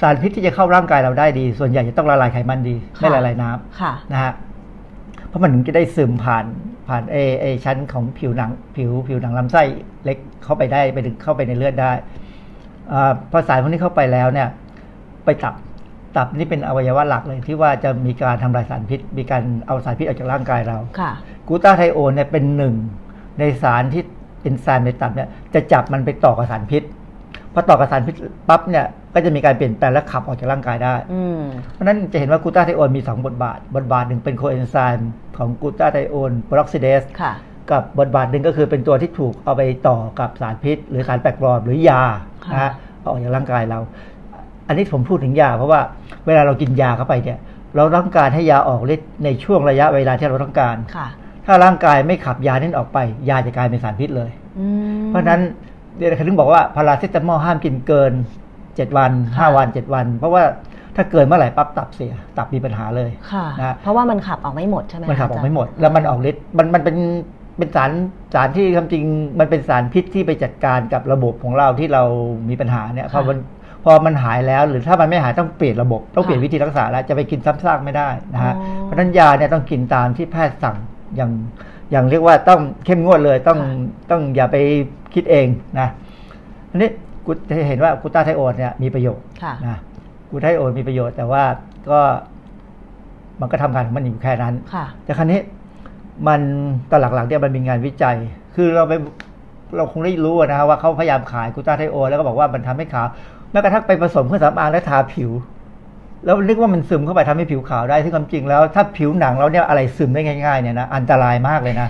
Speaker 6: สารพิษที่จะเข้าร่างกายเราได้ดี ส่วนใหญ่จะต้องละลายไขมันดี ไม่ละลายน้ำ
Speaker 1: ค่ะ
Speaker 6: นะฮะเพราะมันถึงจะได้ซึมผ่าน ผ่านเอเอชั้นของผิวหนังผิวผิวหนังลำไส้เล็กเข้าไปได้ไปถึงเข้าไปในเลือดได้อาพอสารพวกนี้เข้าไปแล้วเนี่ย ไปตับตับนี่เป็นอวัยวะหลักเลยที่ว่าจะมีการทำลายสารพิษ มีการเอาสารพิษออกจากร่างกายเรา
Speaker 1: ค่ะ
Speaker 6: กลูตาไทโอนเนี่ยเป็นหนึ่งในสารที่เป็นสารในตับเนี่ยจะจับมันไปต่อกับสารพิษ พอต่อกับสารพิษปั๊บเนี่ยก็จะมีการเปลี่ยนแปลงและขับออกจากร่างกายได้
Speaker 1: อืม
Speaker 6: เพราะฉะนั้นจะเห็นว่ากลูตาไทโอนมี 2 บทบาท บทบาทหนึ่งเป็นโคเอนไซม์ของกลูตาไทโอน peroxidase
Speaker 1: ค่ะ
Speaker 6: กับบทบาทหนึ่งก็คือเป็นตัวที่ถูกเอาไปต่อกับสารพิษ หรือสารแปลกปลอมหรือยา
Speaker 1: ค่ะ
Speaker 6: นะฮะเอาออกจากร่างกายเรา อันนี้ผมพูดถึงยา เพราะว่าเวลาเรากินยาเข้าไปเนี่ย เราต้องการให้ยาออกฤทธิ์ในช่วงระยะเวลาที่เราต้องการ
Speaker 1: ค่ะ
Speaker 6: ถ้าร่างกายไม่ขับยานั้นออกไป ยาจะกลายเป็นสารพิษเลย
Speaker 1: อืม
Speaker 6: เพราะฉะนั้น เดี๋ยวถึงบอกว่าพาราเซตามอลห้ามกินเกิน7วัน
Speaker 1: ค่ะ
Speaker 6: 5วัน7วัน เพราะว่าถ้าเกินเมื่อไหร่ปั๊บตับเสีย ตับมีปัญหาเลย
Speaker 1: ค่ะ
Speaker 6: นะ
Speaker 1: เพราะว่ามันขับออกไม่หมดใช่ไหม
Speaker 6: มันขับ
Speaker 1: คะ
Speaker 6: ออก
Speaker 1: อาจารย์
Speaker 6: ไม่หมด แล้วมันออกฤทธิ์มันมันเป็นเป็นสารสารที่คำจริงมันเป็นสารพิษที่ไปจัดการกับระบบของเราที่เรามีปัญหาเนี่ยพอมันพอมันหายแล้วหรือถ้ามันไม่หายต้องเปลี่ยนระบบต้องเปลี่ยนวิธีรักษาแล้วจะไปกินซ้ำซากไม่ได้นะฮะ
Speaker 1: อ๋อ
Speaker 6: เพราะฉะนั้นยาเนี่ยต้องกินตามที่แพทย์สั่งอย่างอย่างเรียกว่าต้องเข้มงวดเลยต้องต้องอย่าไป คิดเองนะอันนี้กูจะเห็นว่ากูต้าไทโอนเนี่ยมีประโยชน์
Speaker 1: ค่ะ
Speaker 6: นะกูไทโอนมีประโยชน์ แต่ว่าก็มันก็ทำงานของมันอยู่แค่นั้น
Speaker 1: ค่ะ
Speaker 6: แต่ครั้นี้มันตอนหลังๆเนี่ยมันมีงานวิจัย คือเราไปเราคงได้รู้นะฮะว่าเขาพยายามขายกูต้าไทโอนแล้วก็บอกว่ามันทำให้ขาวแม้กระทั่งไปผสมเครื่องสำอางและทาผิว แล้วนึกว่ามันซึมเข้าไปทำให้ผิวขาวได้ที่ความจริงแล้ว ถ้าผิวหนังเราเนี่ยอะไรซึมได้ง่ายๆเนี่ยนะอันตรายมากเลยนะ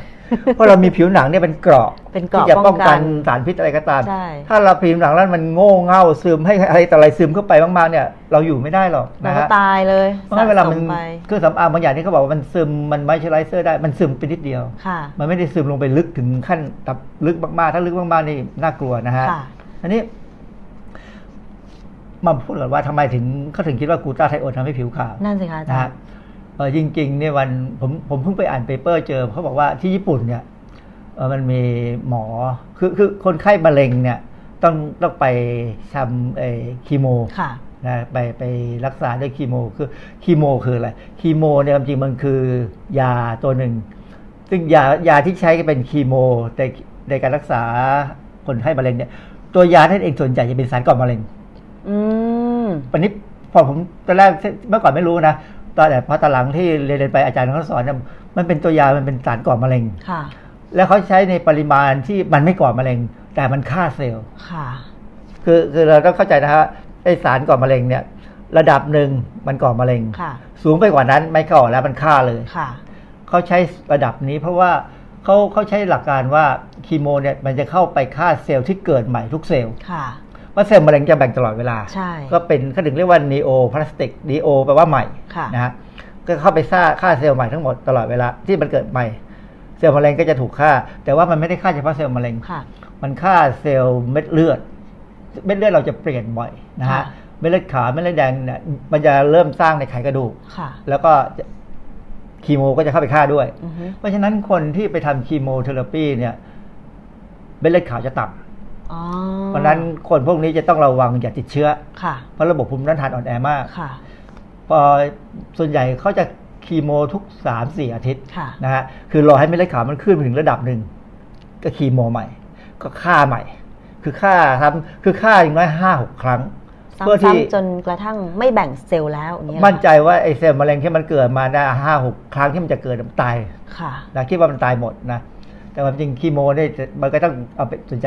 Speaker 6: เพราะเรามีผิวหนังเนี่ยเป็นเกราะ
Speaker 1: เป็นเกราะ
Speaker 6: ที่จะป้อง
Speaker 1: ป้องกั
Speaker 6: กัน
Speaker 1: น
Speaker 6: สารพิษอะไรก็ตาม
Speaker 1: ใช่
Speaker 6: ถ้าเราผิวหนังแล้วมันโง่เง่าซึมให้อะไรต่ออะไรซึมเข้าไปมากๆเนี่ย เราอยู่ไม่ได้หรอก
Speaker 1: มัน
Speaker 6: นะ
Speaker 1: ก็
Speaker 6: ฮะ
Speaker 1: ตายเลย
Speaker 6: เพราะงั้นเวลามัน
Speaker 1: สะสไป
Speaker 6: เครื่องสำอางบางอย่างที่เขาบอกว่ามันซึมมันไมเชอไรเซอร์ได้มันซึมไปนิดเดียว
Speaker 1: ค่ะ
Speaker 6: มันไม่ได้ซึมลงไปลึกถึงขั้นตับลึกมากๆ ถ้าลึกมากๆนี่น่ากลัวนะฮะ
Speaker 1: ค่ะ
Speaker 6: อันนี้มาพูดก่อนว่าทำไมถึงเขาถึงคิดว่ากูต้าไทโอนทำให้ผิวขาว
Speaker 1: นั่นสิคะอาจาร
Speaker 6: ย์นะ
Speaker 1: ฮะ
Speaker 6: เออจริงๆเนี่ยวันผมผมเพิ่งไปอ่าน paper เจอเขาบอกว่าที่ญี่ปุ่นเนี่ยเออมันมีหมอคือคือคนไข้มะเร็งเนี่ยต้องต้องไปทำเออคีโม
Speaker 1: ค่ะ
Speaker 6: นะไปไปรักษาด้วยคีโมคือคีโมคืออะไรคีโมเนี่ยจริงๆมันคือยาตัวหนึ่ง ซึ่งยายาที่ใช้ก็เป็นคีโมในในการรักษาคนไข้มะเร็งเนี่ย ตัวยาท่านเองส่วนใหญ่จะเป็นสารก่อมะเร็ง
Speaker 1: อืม
Speaker 6: วันนี้พอผมตอนแรกเมื่อก่อนไม่รู้นะ ตอนแต่พอตอนหลังที่เรียนไปอาจารย์เขาสอนเนี่ยมันเป็นตัวยา มันเป็นสารก่อมะเร็ง
Speaker 1: ค่ะ
Speaker 6: แล้วเขาใช้ในปริมาณที่มันไม่ก่อมะเร็ง แต่มันฆ่าเซลล์
Speaker 1: ค่ะ
Speaker 6: คือคือเราต้องเข้าใจนะฮะไอสารก่อมะเร็งเนี่ย ระดับหนึ่งมันก่อมะเร็ง
Speaker 1: ค่ะ
Speaker 6: สูงไปกว่านั้นไม่ก่อแล้วมันฆ่าเลย
Speaker 1: ค่ะ
Speaker 6: เขาใช้ระดับนี้เพราะว่าเขาเขาใช้หลักการว่าคีโมเนี่ยมันจะเข้าไปฆ่าเซลล์ที่เกิดใหม่ทุกเซลล์
Speaker 1: ค่ะ
Speaker 6: ว่าเซลล์มะเร็งจะแบ่งตลอดเวลา
Speaker 1: ใช่
Speaker 6: ก็เป็นเขาถึงเรียกว่า neoplastic neo แปลว่าใหม่
Speaker 1: ค่ะ
Speaker 6: นะฮะก็เข้าไปฆ่าฆ่าเซลล์ใหม่ทั้งหมดตลอดเวลาที่มันเกิดใหม่ เซลล์มะเร็งก็จะถูกฆ่า แต่ว่ามันไม่ได้ฆ่าเฉพาะเซลล์มะเร็ง
Speaker 1: ค่ะ
Speaker 6: มันฆ่าเซลล์เม็ดเลือด เม็ดเลือดเราจะเปลี่ยนบ่อยนะฮะ
Speaker 1: ค่ะ
Speaker 6: เม็ดเลือดขาวเม็ดเลือดแดงเนี่ยมันจะเริ่มสร้างในไขกระดูก
Speaker 1: ค่ะ
Speaker 6: แล้วก็จะคีโมก็จะเข้าไปฆ่าด้วย
Speaker 1: อือฮึ
Speaker 6: เพราะฉะนั้นคนที่ไปทำ chemotherapy เนี่ยเม็ดเลือดขาวจะต่ำ
Speaker 1: อ๋อ
Speaker 6: เพราะฉะนั้นคนพวกนี้จะต้องระวังอย่าติดเชื้อ
Speaker 1: ค่ะ
Speaker 6: เพราะระบบภูมิต้านทานอ่อนแอมาก
Speaker 1: ค่ะ
Speaker 6: พอส่วนใหญ่เขาจะคีโมทุกสามสี่อาทิตย์
Speaker 1: ค่ะ
Speaker 6: นะฮะคือรอให้เม็ดเลือดขาวมันขึ้นไปถึงระดับหนึ่ง ก็คีโมใหม่ ก็ฆ่าใหม่ คือฆ่าทำคือฆ่าอย่างน้อยห้าหกครั้งเพื่อที่
Speaker 1: ซ้ำๆจนกระทั่งไม่แบ่งเซลล์แล้วอย่างเงี้ยเหรอ
Speaker 6: มั่นใจว่าไอ้เซลล์มะเร็งที่มันเกิดมาได้ห้าหกครั้งที่มันจะเกิดมันตาย
Speaker 1: ค่ะ
Speaker 6: นะคิดว่ามันตายหมดนะ แต่ความจริงคีโมเนี่ยมันก็ต้องเอาไปสนใจ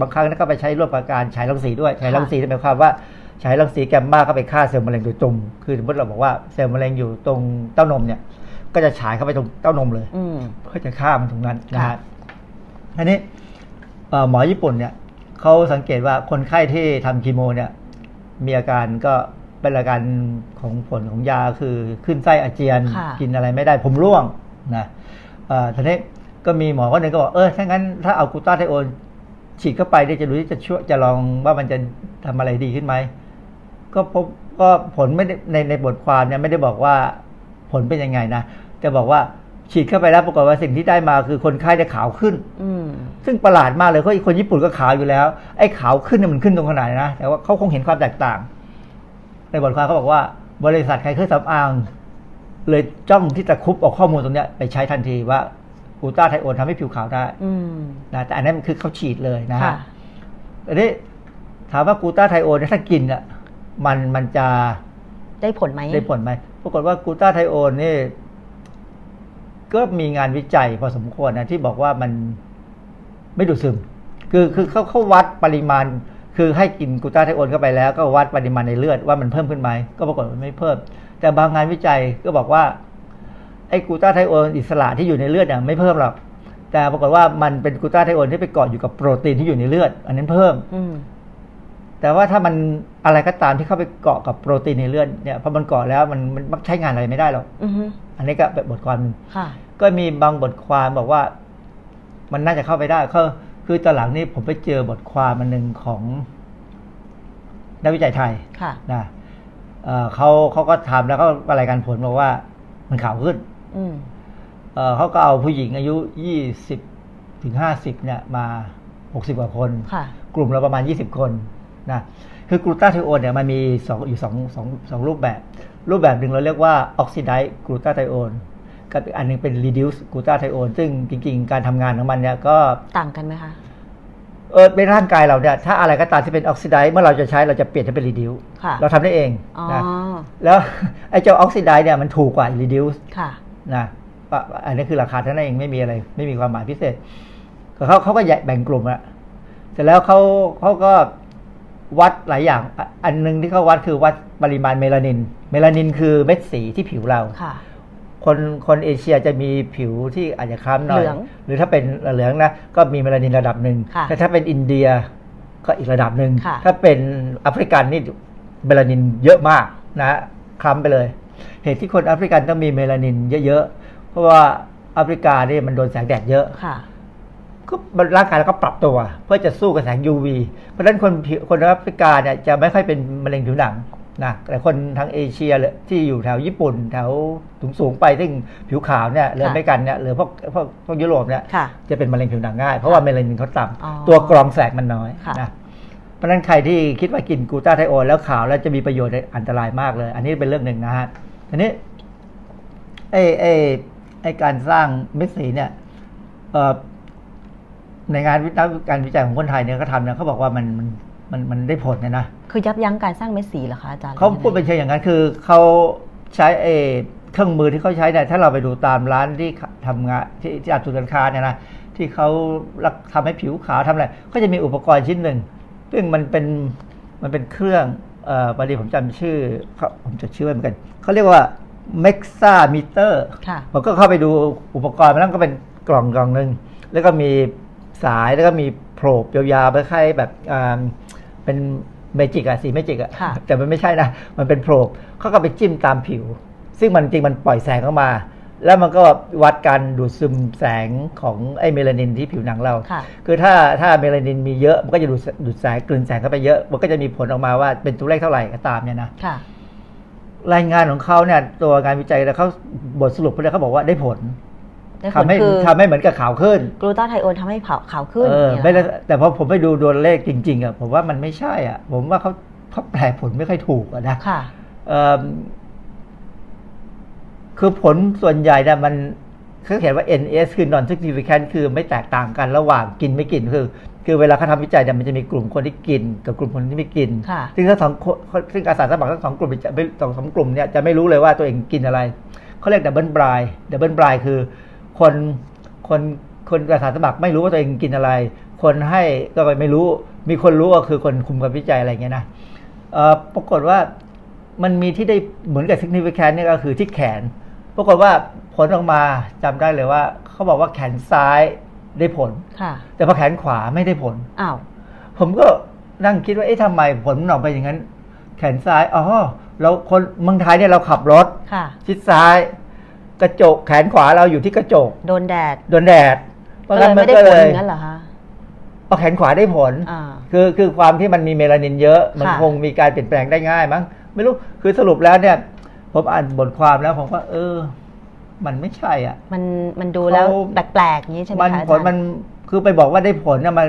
Speaker 6: บางครั้งก็ไปใช้ร่วมกับการฉายรังสีด้วยฉายรังสีหมายความว่าฉายรังสีแกมมาเข้าไปฆ่าเซลล์มะเร็งโดยตรง คือสมมติเราบอกว่าเซลล์มะเร็งอยู่ตรงเต้านมเนี่ย ก็จะฉายเข้าไปตรงเต้านมเลย
Speaker 1: อืม
Speaker 6: เพื่อจะฆ่ามันตรงนั้นนะ
Speaker 1: ค่ะ
Speaker 6: ฮะอันนี้เอ่อหมอญี่ปุ่นเนี่ยเขาสังเกตว่าคนไข้ที่ทำคีโมเนี่ย มีอาการก็เป็นอาการของผลของยาคือขึ้นไส้อาเจียน
Speaker 1: ค่ะ
Speaker 6: กินอะไรไม่ได้ผมร่วงนะเอ่อทีนี้ ก็มีหมอคนหนึ่งก็บอกเออถ้างั้นถ้าเอากลูตาไทโอนฉีดเข้าไปเนี่ยจะรู้ที่จะช่วยจะลองว่ามันจะทำอะไรดีขึ้นไหมก็พบก็ผลไม่ได้ในในบทความเนี่ยไม่ได้บอกว่าผลเป็นยังไงนะแต่บอกว่าฉีดเข้าไปแล้วปรากฏว่าสิ่งที่ได้มาคือคนไข้ได้ขาวขึ้น
Speaker 1: อืม
Speaker 6: ซึ่งประหลาดมากเลยเพราะคนญี่ปุ่นก็ขาวอยู่แล้ว ไอ้ขาวขึ้นเนี่ยมันขึ้นตรงขนาดไหนนะแต่ว่าเขาคงเห็นความแตกต่าง ในบทความเขาบอกว่า บริษัทใครเครื่องสำอาง เลยจ้องที่จะคุบเอาข้อมูลตรงเนี้ยไปใช้ทันทีว่า กูต้าไทโอนทำให้ผิวขาวได้
Speaker 1: อืม
Speaker 6: นะแต่อันนั้นคือเขาฉีดเลยนะ
Speaker 1: ค่ะ
Speaker 6: ฮะอันนี้ถามว่ากูต้าไทโอนเนี่ยถ้ากินอะมันมันจะ
Speaker 1: ได้ผลไหม
Speaker 6: ได้ผลไหมปรากฏว่ากูต้าไทโอนนี่ก็มีงานวิจัยพอสมควรนะที่บอกว่ามันไม่ดูดซึม คือคือเขาเขาวัดปริมาณ คือให้กินกลูตาไทโอนเข้าไปแล้ว ก็วัดปริมาณในเลือดว่ามันเพิ่มขึ้นไหมก็ปรากฏว่าไม่เพิ่ม แต่บางงานวิจัยก็บอกว่า ไอ้กลูตาไทโอนอิสระที่อยู่ในเลือดเนี่ยไม่เพิ่มหรอกแต่ปรากฏว่ามันเป็นกลูตาไทโอนที่ไปเกาะอยู่กับโปรตีนที่อยู่ในเลือด อันนั้นเพิ่ม
Speaker 1: อืม
Speaker 6: แต่ว่าถ้ามันอะไรก็ตามที่เข้าไปเกาะกับโปรตีนในเลือดเนี่ยพอมันเกาะแล้วมันมันมักใช้งานอะไรไม่ได้หรอก
Speaker 1: อือฮึ
Speaker 6: อันนี้ก็เป็นบทความหนึ่ง
Speaker 1: ค่ะ
Speaker 6: ก็มีบางบทความบอกว่า มันน่าจะเข้าไปได้ก็คือตอนหลังนี้ผมไปเจอบทความมันหนึ่งของนักวิจัยไทย
Speaker 1: ค่ะ
Speaker 6: นะเอ่อเขาเขาก็ทำแล้วก็รายการผลบอกว่ามันขาวขึ้น
Speaker 1: อืม
Speaker 6: เอ่อเขาก็เอาผู้หญิงอายุยี่สิบถึงห้าสิบเนี่ยมาหกสิบกว่าคน
Speaker 1: ค่ะ
Speaker 6: กลุ่มเราประมาณ20คนนะคือกลูตาไทโอนเนี่ยมันมีสองอยู่สองสองสองรูปแบบ รูปแบบหนึ่งเราเรียกว่าออกซิไดซ์กลูตาไทโอนกับอีกอันหนึงเป็น reduce กลูตาไทโอนซึ่งจริง ๆ การทำงานของมันเนี่ยก็
Speaker 1: ต่างกันไหมคะ
Speaker 6: เออในร่างกายเราเนี่ยถ้าอะไรก็ตามที่เป็นออกซิไดซ์เมื่อเราจะใช้เราจะเปลี่ยนให้เป็น reduce
Speaker 1: ค่ะ
Speaker 6: เราทำได้เอง
Speaker 1: อ๋อ
Speaker 6: นะแล้วไอ้เจ้าออกซิไดซ์เนี่ยมันถูกกว่า reduce
Speaker 1: ค่ะ
Speaker 6: นะอะอันนี้คือราคาเท่านั้นเองไม่มีอะไร ไม่มีความหมายพิเศษเขาเขาก็แยกแบ่งกลุ่มละเสร็จแล้วเขาเขาก็วัดหลายอย่างอะอันหนึงที่เขาวัดคือวัดปริมาณเมลานิน เมลานินคือเม็ดสีที่ผิวเรา
Speaker 1: ค่ะ
Speaker 6: คนคนเอเชียจะมีผิวที่อาจจะคล้ำหน่อย
Speaker 1: เหลือง
Speaker 6: หรือถ้าเป็นเหลืองนะก็มีเมลานินระดับหนึ่ง
Speaker 1: ค่ะ
Speaker 6: แต่ถ้าเป็นอินเดียก็อีกระดับหนึ่ง
Speaker 1: ค่ะ
Speaker 6: ถ้าเป็นแอฟริกันนี่เมลานินเยอะมากนะคล้ำไปเลย เหตุที่คนแอฟริกันต้องมีเมลานินเยอะๆ เพราะว่าแอฟริกานี่มันโดนแสงแดดเยอะ
Speaker 1: ค่ะ
Speaker 6: ก็ร่างกายเราก็ปรับตัว เพื่อจะสู้กับแสง UV เพราะฉะนั้นคนผิวคนแอฟริกาเนี่ยจะไม่ค่อยเป็นมะเร็งผิวหนังนะแต่คนทางเอเชียเลยที่อยู่แถวญี่ปุ่น แถวสูงสูงๆไปซึ่งผิวขาวเนี่ยหรือ
Speaker 1: อ
Speaker 6: เมริกันเนี่ยหรือพวกพวกพวกยุโรปเนี่ย
Speaker 1: ค่ะ
Speaker 6: จะเป็นมะเร็งผิวหนังง่าย เพราะว่าเมลานินเขาต่ำ
Speaker 1: อ๋
Speaker 6: อตัวกรองแสงมันน้อย
Speaker 1: ค่ะ
Speaker 6: นะเพราะฉะนั้นใครที่คิดว่ากินกลูตาไทโอนแล้วขาวแล้วจะมีประโยชน์อันตรายมากเลย อันนี้เป็นเรื่องหนึ่งนะฮะ ทีนี้ไอ้ไอ้ไอ้การสร้างเม็ดสีเนี่ยเอ่อในงานวิจัยการวิจัยของคนไทยเนี่ยเขาทำเนี่ยเขาบอกว่ามันมันมันมันได้ผลเนี่ยนะ
Speaker 1: คือยับยั้งการสร้างเม็ดสีเหรอคะอาจารย์
Speaker 6: เขาพูดเป็นเชิงอย่างนั้นคือเขาใช้เออเครื่องมือที่เขาใช้เนี่ยถ้าเราไปดูตามร้านที่ทำงานที่ที่อับสุการค้าเนี่ยนะที่เขารักทำให้ผิวขาวทำอะไรก็จะมีอุปกรณ์ชิ้นหนึ่งซึ่งมันเป็นมันเป็นเครื่อง เอ่อพอดีผมจำชื่อเขาผมจะชื่อไว้เหมือนกันเขาเรียกว่า Mexameter
Speaker 1: ค่ะ
Speaker 6: ผมก็เข้าไปดูอุปกรณ์มันนั่นก็เป็นกล่องกล่องหนึ่งแล้วก็มีสายแล้วก็มี probe ยาวๆไปคล้ายแบบอ่าเป็นเมจิกอะสีเมจิกอะ
Speaker 1: ค่ะ
Speaker 6: แต่มันไม่ใช่นะ มันเป็น probe เขาก็ไปจิ้มตามผิว ซึ่งมันจริงมันปล่อยแสงเข้ามา แล้วมันก็วัดการดูดซึมแสงของไอ้เมลานินที่ผิวหนังเรา
Speaker 1: ค่ะ
Speaker 6: คือถ้าถ้าเมลานินมีเยอะมันก็จะดูดดูดแสงกลืนแสงเข้าไปเยอะ มันก็จะมีผลออกมาว่าเป็นตัวเลขเท่าไหร่ก็ตามเนี่ยนะ
Speaker 1: ค่ะ
Speaker 6: รายงานของเขาเนี่ยตัวงานวิจัยแล้วเขาบทสรุปเลยเขาบอกว่าได้ผล
Speaker 1: ได้ผล
Speaker 6: ทำให้
Speaker 1: คือ
Speaker 6: ทำให้เหมือนกับขาวขึ้น
Speaker 1: กลูตาไทโอนทำให้เผาขาวขึ้น
Speaker 6: เออ
Speaker 1: เนี่ย
Speaker 6: ไม่ได้
Speaker 1: เหรอ
Speaker 6: แต่พอผมไปดูตัวเลขจริง ๆอะผมว่ามันไม่ใช่อะ ผมว่าเขาเขาแปลผลไม่ค่อยถูกอะนะ
Speaker 1: ค่ะ
Speaker 6: เอิ่มคือผลส่วนใหญ่เนี่ยมันเขาเขียนว่า NS คือ non significant คือไม่แตกต่างกันระหว่างกินไม่กินคือ คือเวลาเขาทำวิจัยเนี่ยมันจะมีกลุ่มคนที่กิน กับกลุ่มคนที่ไม่กิน
Speaker 1: ค่ะ
Speaker 6: ซึ่งทั้งสองคนซึ่งอาสาสมัครทั้งสองกลุ่มจะไม่สองสองกลุ่มเนี่ยจะไม่รู้เลยว่าตัวเองกินอะไรเขาเรียก double blind double blind คือคนคนคนอาสาสมัครไม่รู้ว่าตัวเองกินอะไร คนให้ก็ไม่รู้ มีคนรู้ก็คือคนคุมการวิจัยอะไรเงี้ยนะเอ่อปรากฏว่ามันมีที่ได้เหมือนกับ significant เนี่ยก็คือที่แขน ปรากฏว่าผลออกมาจำได้เลยว่า เขาบอกว่าแขนซ้ายได้ผล
Speaker 1: ค่ะ
Speaker 6: แต่พอแขนขวาไม่ได้ผล
Speaker 1: อ้าว
Speaker 6: ผมก็นั่งคิดว่าเอ๊ะทำไมผลมันออกไปอย่างนั้น แขนซ้ายอ๋อเราคนเมืองไทยเนี่ยเราขับรถ
Speaker 1: ค่ะ
Speaker 6: ชิดซ้าย กระจกแขนขวาเราอยู่ที่กระจก
Speaker 1: โดนแดด
Speaker 6: โดนแดดเพ
Speaker 1: ก็
Speaker 6: ราะ
Speaker 1: เล
Speaker 6: งั้
Speaker 1: ย
Speaker 6: นมั
Speaker 1: ไม่
Speaker 6: น
Speaker 1: ได้
Speaker 6: ก็
Speaker 1: ผ
Speaker 6: เล
Speaker 1: ล
Speaker 6: ย
Speaker 1: อย่างนั้นเหรอคะ
Speaker 6: เอาแขนขวาได้ผล
Speaker 1: อ่า
Speaker 6: คือคือความที่มันมีเมลานินเยอะ มัน
Speaker 1: ค่ะ
Speaker 6: คงมีการเปลี่ยนแปลงได้ง่ายมั้งไม่รู้คือสรุปแล้วเนี่ย ผมอ่านบทความแล้วผมก็เออ มันไม่ใช่อะ
Speaker 1: มันมันดูแล้ว
Speaker 6: เขา
Speaker 1: แปลกๆอย่างนี้ใช่ไหม
Speaker 6: มัน
Speaker 1: คะอา
Speaker 6: ผล
Speaker 1: จาร
Speaker 6: มัน
Speaker 1: ย์
Speaker 6: คือไปบอกว่าได้ผลเนี่ยมัน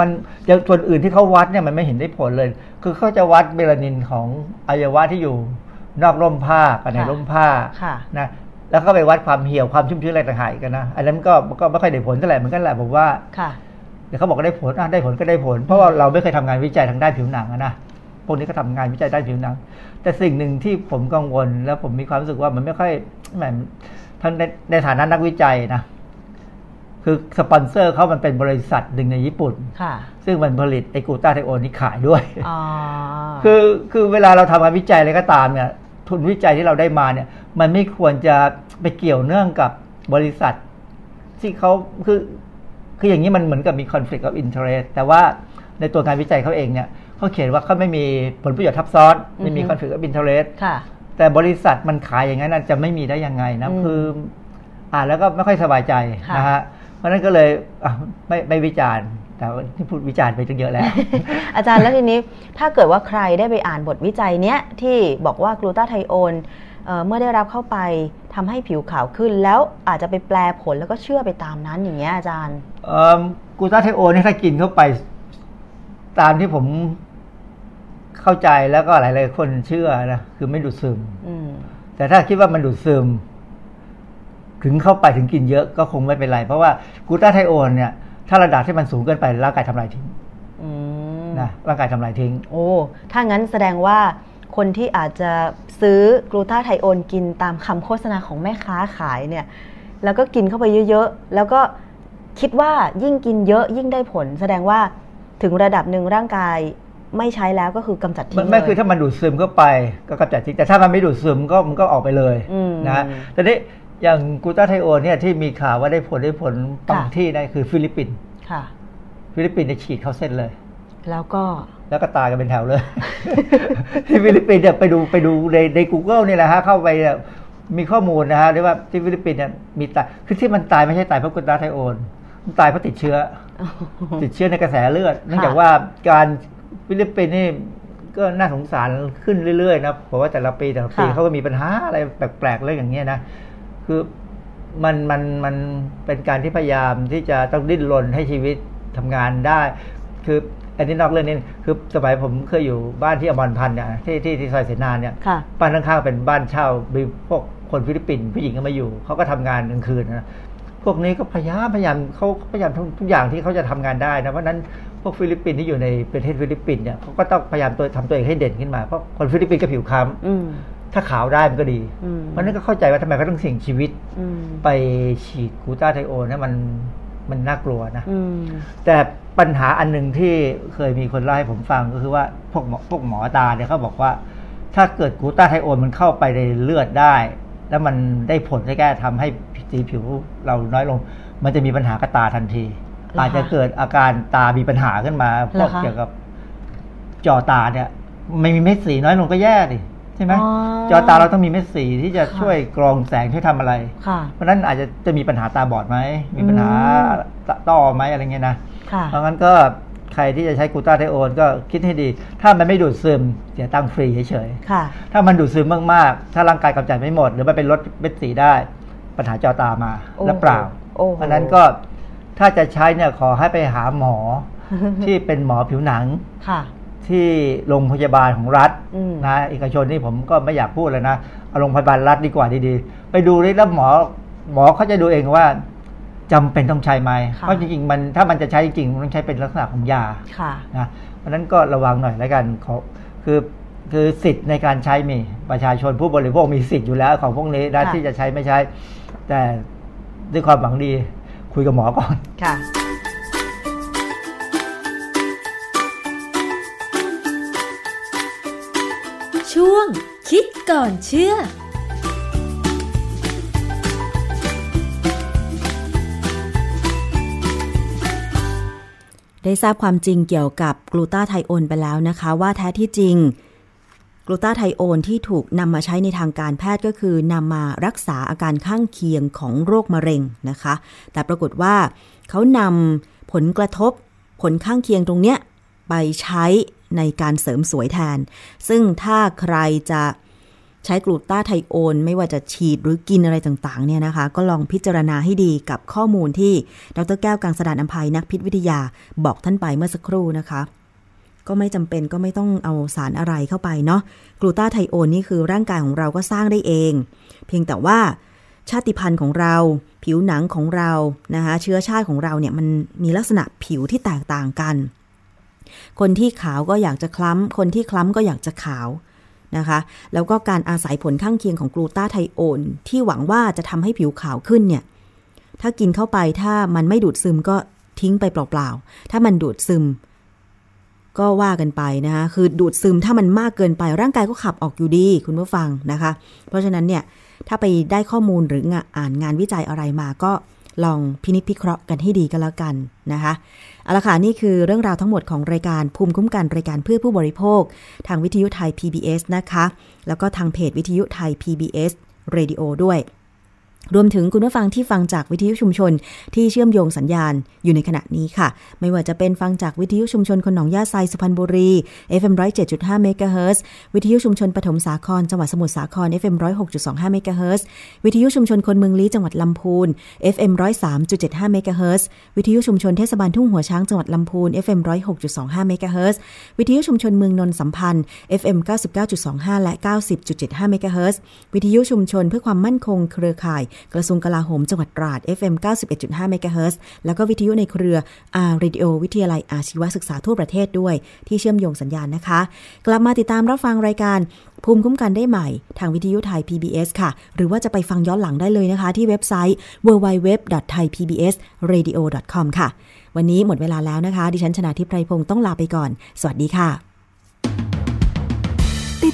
Speaker 6: มันอย่างส่วนอื่นที่เขาวัดเนี่ยมันไม่เห็นได้ผลเลย คือเขาจะวัดเมลานินของอวัยวะที่อยู่ นอกร่มผ้ากับใน
Speaker 1: ค่ะ
Speaker 6: ร่มผ้า
Speaker 1: ค่ะ
Speaker 6: นะแล้วก็ไปวัดความเหี่ยวความชุ่มชื้นอะไรต่างหากอีกันนะอันนั้นก็ก็ไม่ค่อยได้ผลเท่าไหร่เหมือนกันแหละผมว่า
Speaker 1: ค่ะ
Speaker 6: เดี๋ยวเขาบอกว่าได้ผลอะได้ผลก็ได้ผล เพราะว่าเราไม่เคยทำงานวิจัยทางด้านผิวหนังอะนะ พวกนี้ก็ทำงานวิจัยด้านผิวหนัง แต่สิ่งหนึ่งที่ผมกังวล แล้วผมมีความรู้สึกว่ามันไม่ค่อยแหมทั้งในในฐานะนักวิจัยนะ คือสปอนเซอร์เขามันเป็นบริษัทหนึ่งในญี่ปุ่น
Speaker 1: ค่ะ
Speaker 6: ซึ่งมันผลิตไอกูต้าไทโอนนี่ขายด้วย
Speaker 1: อ๋อ
Speaker 6: คือคือเวลาเราทำงานวิจัยอะไรก็ตามเนี่ย ทุนวิจัยที่เราได้มาเนี่ย มันไม่ควรจะไปเกี่ยวเนื่องกับบริษัท ที่เขาคือคืออย่างนี้มันเหมือนกับมี conflict of interest แต่ว่าในตัวงานวิจัยเขาเองเนี่ย เขาเขียนว่าเขาไม่มีผลประโยชน์ทับซ้อน ไม่มี
Speaker 1: อือฮึ
Speaker 6: conflict of interest
Speaker 1: ค่ะ
Speaker 6: แต่บริษัทมันขายอย่างนั้นน่ะจะไม่มีได้ยังไงนะ
Speaker 1: อืม
Speaker 6: คืออ่านแล้วก็ไม่ค่อยสบายใจ
Speaker 1: ค่ะ
Speaker 6: นะฮะเพราะฉะนั้นก็เลยอะไม่ไม่วิจารณ์แต่ว่าที่พูดวิจารณ์ไปตั้งเยอะแล้ว
Speaker 1: อาจารย์แล้วทีนี้ถ้าเกิดว่าใครได้ไปอ่านบทวิจัยเนี้ยที่บอกว่ากลูตาไทโอนเอ่อเมื่อได้รับเข้าไปทำให้ผิวขาวขึ้น แล้วอาจจะไปแปลผลแล้วก็เชื่อไปตามนั้นอย่างเงี้ยอาจารย์
Speaker 6: เอิ่มกลูตาไทโอนนี่ถ้ากินเข้าไปตามที่ผม เข้าใจแล้วก็หลายๆคนเชื่อนะคือไม่ดูดซึม
Speaker 1: อืม
Speaker 6: แต่ถ้าคิดว่ามันดูดซึม ถึงเข้าไปถึงกินเยอะก็คงไม่เป็นไร เพราะว่ากลูตาไทโอนเนี่ย ถ้าระดับที่มันสูงเกินไปร่างกายทำลายทิ้ง
Speaker 1: อืม
Speaker 6: นะร่างกายทำลายทิ้ง
Speaker 1: โอ้ถ้างั้นแสดงว่าคนที่อาจจะซื้อกลูตาไทโอนกินตามคำโฆษณาของแม่ค้าขายเนี่ย แล้วก็กินเข้าไปเยอะๆ แล้วก็คิดว่ายิ่งกินเยอะยิ่งได้ผล แสดงว่าถึงระดับหนึ่งร่างกาย ไม่ใช้แล้วก็คือกำจัดทิ้
Speaker 6: ไม่
Speaker 1: ง
Speaker 6: ไม่
Speaker 1: เลย
Speaker 6: คือถ้ามันดูดซึมเข้าไปก็กำจัดทิ้งแต่ถ้ามันไม่ดูดซึมก็มันก็ออกไปเลย
Speaker 1: อืม
Speaker 6: นะแต่นี้อย่างกลูตาไทโอนเนี่ยที่มีข่าวว่าได้ผลได้ผลบาง
Speaker 1: ค่ะ
Speaker 6: ที่นะคือฟิลิปปินส์
Speaker 1: ค่ะ
Speaker 6: ฟิลิปปินส์เนี่ยฉีดเข้าเส้นเลย
Speaker 1: แล้วก็
Speaker 6: แล้วก็ตายกันเป็นแถวเลย ที่ฟิลิปปินส์เนี่ยไปดูไปดูในใน Google นี่แหละฮะเข้าไปเนี่ยมีข้อมูลนะฮะเรียกว่าที่ฟิลิปปินส์เนี่ยมีตายคือที่มันตายไม่ใช่ตายเพราะกลูตาไทโอนมันตายเพราะติดเชื้อ ติดเชื้อในกระแสเลือด เนื่องจากว่าการ ฟิลิปปินส์นี่ก็น่าสงสารขึ้นเรื่อยๆนะเพราะว่าแต่ละปีแต่ละปี
Speaker 1: ค่ะ
Speaker 6: เขาก็มีปัญหาอะไรแปลกๆเรื่องอย่างเงี้ยนะคือมันมันมันเป็นการที่พยายามที่จะต้องดิ้นรนให้ชีวิตทำงานได้ คืออันนี้นอกเรื่องนี้คือสมัยผมเคยอยู่บ้านที่อมรพันธ์เนี่ยที่ที่ที่ซอยเสนาเนี่ย
Speaker 1: ค่ะ
Speaker 6: บ้านข้างๆเป็นบ้านเช่ามีพวกคนฟิลิปปินส์ผู้หญิงก็มาอยู่เขาก็ทำงานกลางคืนนะ พวกนี้ก็พยายามพยายามเขาพยายามทุกทุกอย่างที่เขาจะทำงานได้นะเพราะฉะนั้นพวกฟิลิปปินส์ที่อยู่ในประเทศฟิลิปปินส์เนี่ยเขาก็ต้องพยายามตัวทำตัวเองให้เด่นขึ้นมาเพราะคนฟิลิปปินส์ก็ผิวคล้
Speaker 1: อืมำ
Speaker 6: ถ้าขาวได้มันก็ดี
Speaker 1: อืม
Speaker 6: เพราะฉะนั้นก็เข้าใจว่าทำไมเขาต้องเสี่ยงชีวิต
Speaker 1: อืม
Speaker 6: ไปฉีดกลูตาไทโอนนะมันมันน่ากลัวนะ
Speaker 1: อืม
Speaker 6: แต่ปัญหาอันหนึ่งที่เคยมีคนเล่าให้ผมฟังก็คือว่าพวกหมอพวกหมอตาเนี่ยเขาบอกว่า ถ้าเกิดกลูตาไทโอนมันเข้าไปในเลือดได้ แล้วมันได้ผลในการทำให้สีผิวเราน้อยลง มันจะมีปัญหากับตาทันที
Speaker 1: เหรอคะ
Speaker 6: อาจจะเกิดอาการตามีปัญหาขึ้นมาพ
Speaker 1: เหร
Speaker 6: ว
Speaker 1: อกคะ
Speaker 6: เกี่ยวกับจอตาเนี่ยไม่มีเม็ดสีน้อยลงก็แย่ดิใช่ไหม
Speaker 1: อ๋อ
Speaker 6: จอตาเราต้องมีเม็ดสีที่จะ
Speaker 1: ค่ะ
Speaker 6: ช่วยกรองแสงช่วยทำอะไร
Speaker 1: ค่ะ
Speaker 6: เพราะฉะนั้นอาจจะจะมีปัญหาตาบอดไหมมีปัญหา
Speaker 1: อืม
Speaker 6: ต้อไหมอะไรเงี้ยนะ
Speaker 1: ค่ะ
Speaker 6: เพราะงั้นก็ ใครที่จะใช้กลูตาไทโอนก็คิดให้ดี ถ้ามันไม่ดูดซึมเสียตังค์ฟรีเฉย
Speaker 1: ค่ะ
Speaker 6: ๆถ้ามันดูดซึมมากๆ ถ้าร่างกายกำจัดไม่หมด หรือมันเป็นลดเม็ดสีได้ ปัญหาจอตามา
Speaker 1: โอ้โห
Speaker 6: และเปล่า
Speaker 1: โอ้โห
Speaker 6: เพราะฉะนั้นก็ถ้าจะใช้เนี่ยขอให้ไปหาหมอที่เป็นหมอผิวหนัง
Speaker 1: ค่ะ
Speaker 6: ที่โรงพยาบาลของรัฐ
Speaker 1: อืม
Speaker 6: นะเอกชนนี่ผมก็ไม่อยากพูดเลยนะเอาโรงพยาบาลรัฐดีกว่าดีๆ ไปดูเลยแล้วหมอหมอเขาจะดูเองว่า จำเป็นต้องใช้ไหม
Speaker 1: ค่ะ
Speaker 6: เพราะจริงๆมันถ้ามันจะใช้จริงๆมันต้องใช้เป็นลักษณะของยา
Speaker 1: ค่ะ
Speaker 6: นะเพราะฉะนั้นก็ระวังหน่อยแล้วกันขอคือคือสิทธิ์ในการใช้มีประชาชนผู้บริโภคมีสิทธิ์อยู่แล้วของพวกนี้นะ
Speaker 1: ค่ะ
Speaker 6: ที่จะใช้ไม่ใช้ แต่ด้วยความหวังดีคุยกับหมอก่อน
Speaker 1: ค่ะ
Speaker 6: ค
Speaker 5: คิดก่อนเชื่อ
Speaker 1: ได้ทราบความจริงเกี่ยวกับกลูตาไทโอนไปแล้วนะคะ ว่าแท้ที่จริง กลูตาไทโอนที่ถูกนำมาใช้ในทางการแพทย์ก็คือนำมารักษาอาการข้างเคียงของโรคมะเร็งนะคะ แต่ปรากฏว่าเขานำผลกระทบผลข้างเคียงตรงเนี้ยไปใช้ในการเสริมสวยแทน ซึ่งถ้าใครจะ ใช้กลูตาไทโอน ไม่ว่าจะฉีดหรือกินอะไรต่างๆเนี่ยนะคะ ก็ลองพิจารณาให้ดีกับข้อมูลที่ดรแก้วกังสดานอัมภัยนักพิษวิทยาบอกท่านไปเมื่อสักครู่นะคะ ก็ไม่จำเป็นก็ไม่ต้องเอาสารอะไรเข้าไปเนาะกลูตาไทโอนนี่คือร่างกายของเราก็สร้างได้เอง เพียงแต่ว่าชาติพันธุ์ของเรา ผิวหนังของเรานะคะเชื้อชาติของเราเนี่ยมันมีลักษณะผิวที่แตกต่างกัน คนที่ขาวก็อยากจะคล้ำ คนที่คล้ำก็อยากจะขาว นะคะ แล้วก็การอาศัยผลข้างเคียงของกลูตาไทโอน ที่หวังว่าจะทำให้ผิวขาวขึ้นเนี่ย ถ้ากินเข้าไปถ้ามันไม่ดูดซึมก็ทิ้งไปเปล่าๆ ถ้ามันดูดซึม ก็ว่ากันไปนะคะคือดูดซึมถ้ามันมากเกินไปร่างกายก็ขับออกอยู่ดีคุณผู้ฟังนะคะ เพราะฉะนั้นเนี่ยถ้าไปได้ข้อมูลหรืออ่านงานวิจัยอะไรมาก็ลองพินิจพิเคราะห์กันให้ดีก็แล้วกันนะคะเอาละค่ะนี่คือเรื่องราวทั้งหมดของรายการภูมิคุ้มกันรายการเพื่อผู้บริโภค ทางวิทยุไทย PBS นะคะ แล้วก็ทางเพจวิทยุไทย PBS Radio ด้วย รวมถึงคุณผู้ฟังที่ฟังจากวิทยุชุมชน ที่เชื่อมโยงสัญญาณอยู่ในขณะนี้ค่ะ ไม่ว่าจะเป็นฟังจากวิทยุชุมชนคนหนองยาไซสุพรรณบุรี FM 107.5เมกะเฮิรตซ์วิทยุชุมชนปฐมสาครจังหวัดสมุทรสาคร FM 106.25เมกะเฮิรตซ์วิทยุชุมชนคนเมืองลี้จังหวัดลำพูน FM 103.75เมกะเฮิรตซ์วิทยุชุมชนเทศบาลทุ่งหัวช้างจังหวัดลำพูน FM 106.25เมกะเฮิรตซ์วิทยุชุมชนเมืองนนสัมพันธ์ FM 99.25 และ 90.75เมกะเฮิรตซ์วิทยุชุมชนเพื่อความมั่นคงเครือข่ายกระทรวงกลาโหมจังหวัดตราด FM 91.5เมกะเฮิรตซ์แล้วก็วิทยุในเครือR Radio วิทยาลัยอาชีวศึกษาทั่วประเทศด้วย ที่เชื่อมโยงสัญญาณนะคะ กลับมาติดตามรับฟังรายการภูมิคุ้มกันได้ใหม่ ทางวิทยุไทย PBS ค่ะ หรือว่าจะไปฟังย้อนหลังได้เลยนะคะ ที่เว็บไซต์ www.thaipbsradio.com ค่ะ วันนี้หมดเวลาแล้วนะคะ ดิฉันชนะทิพไพรพงศ์ต้องลาไปก่อน สวัสดีค่ะ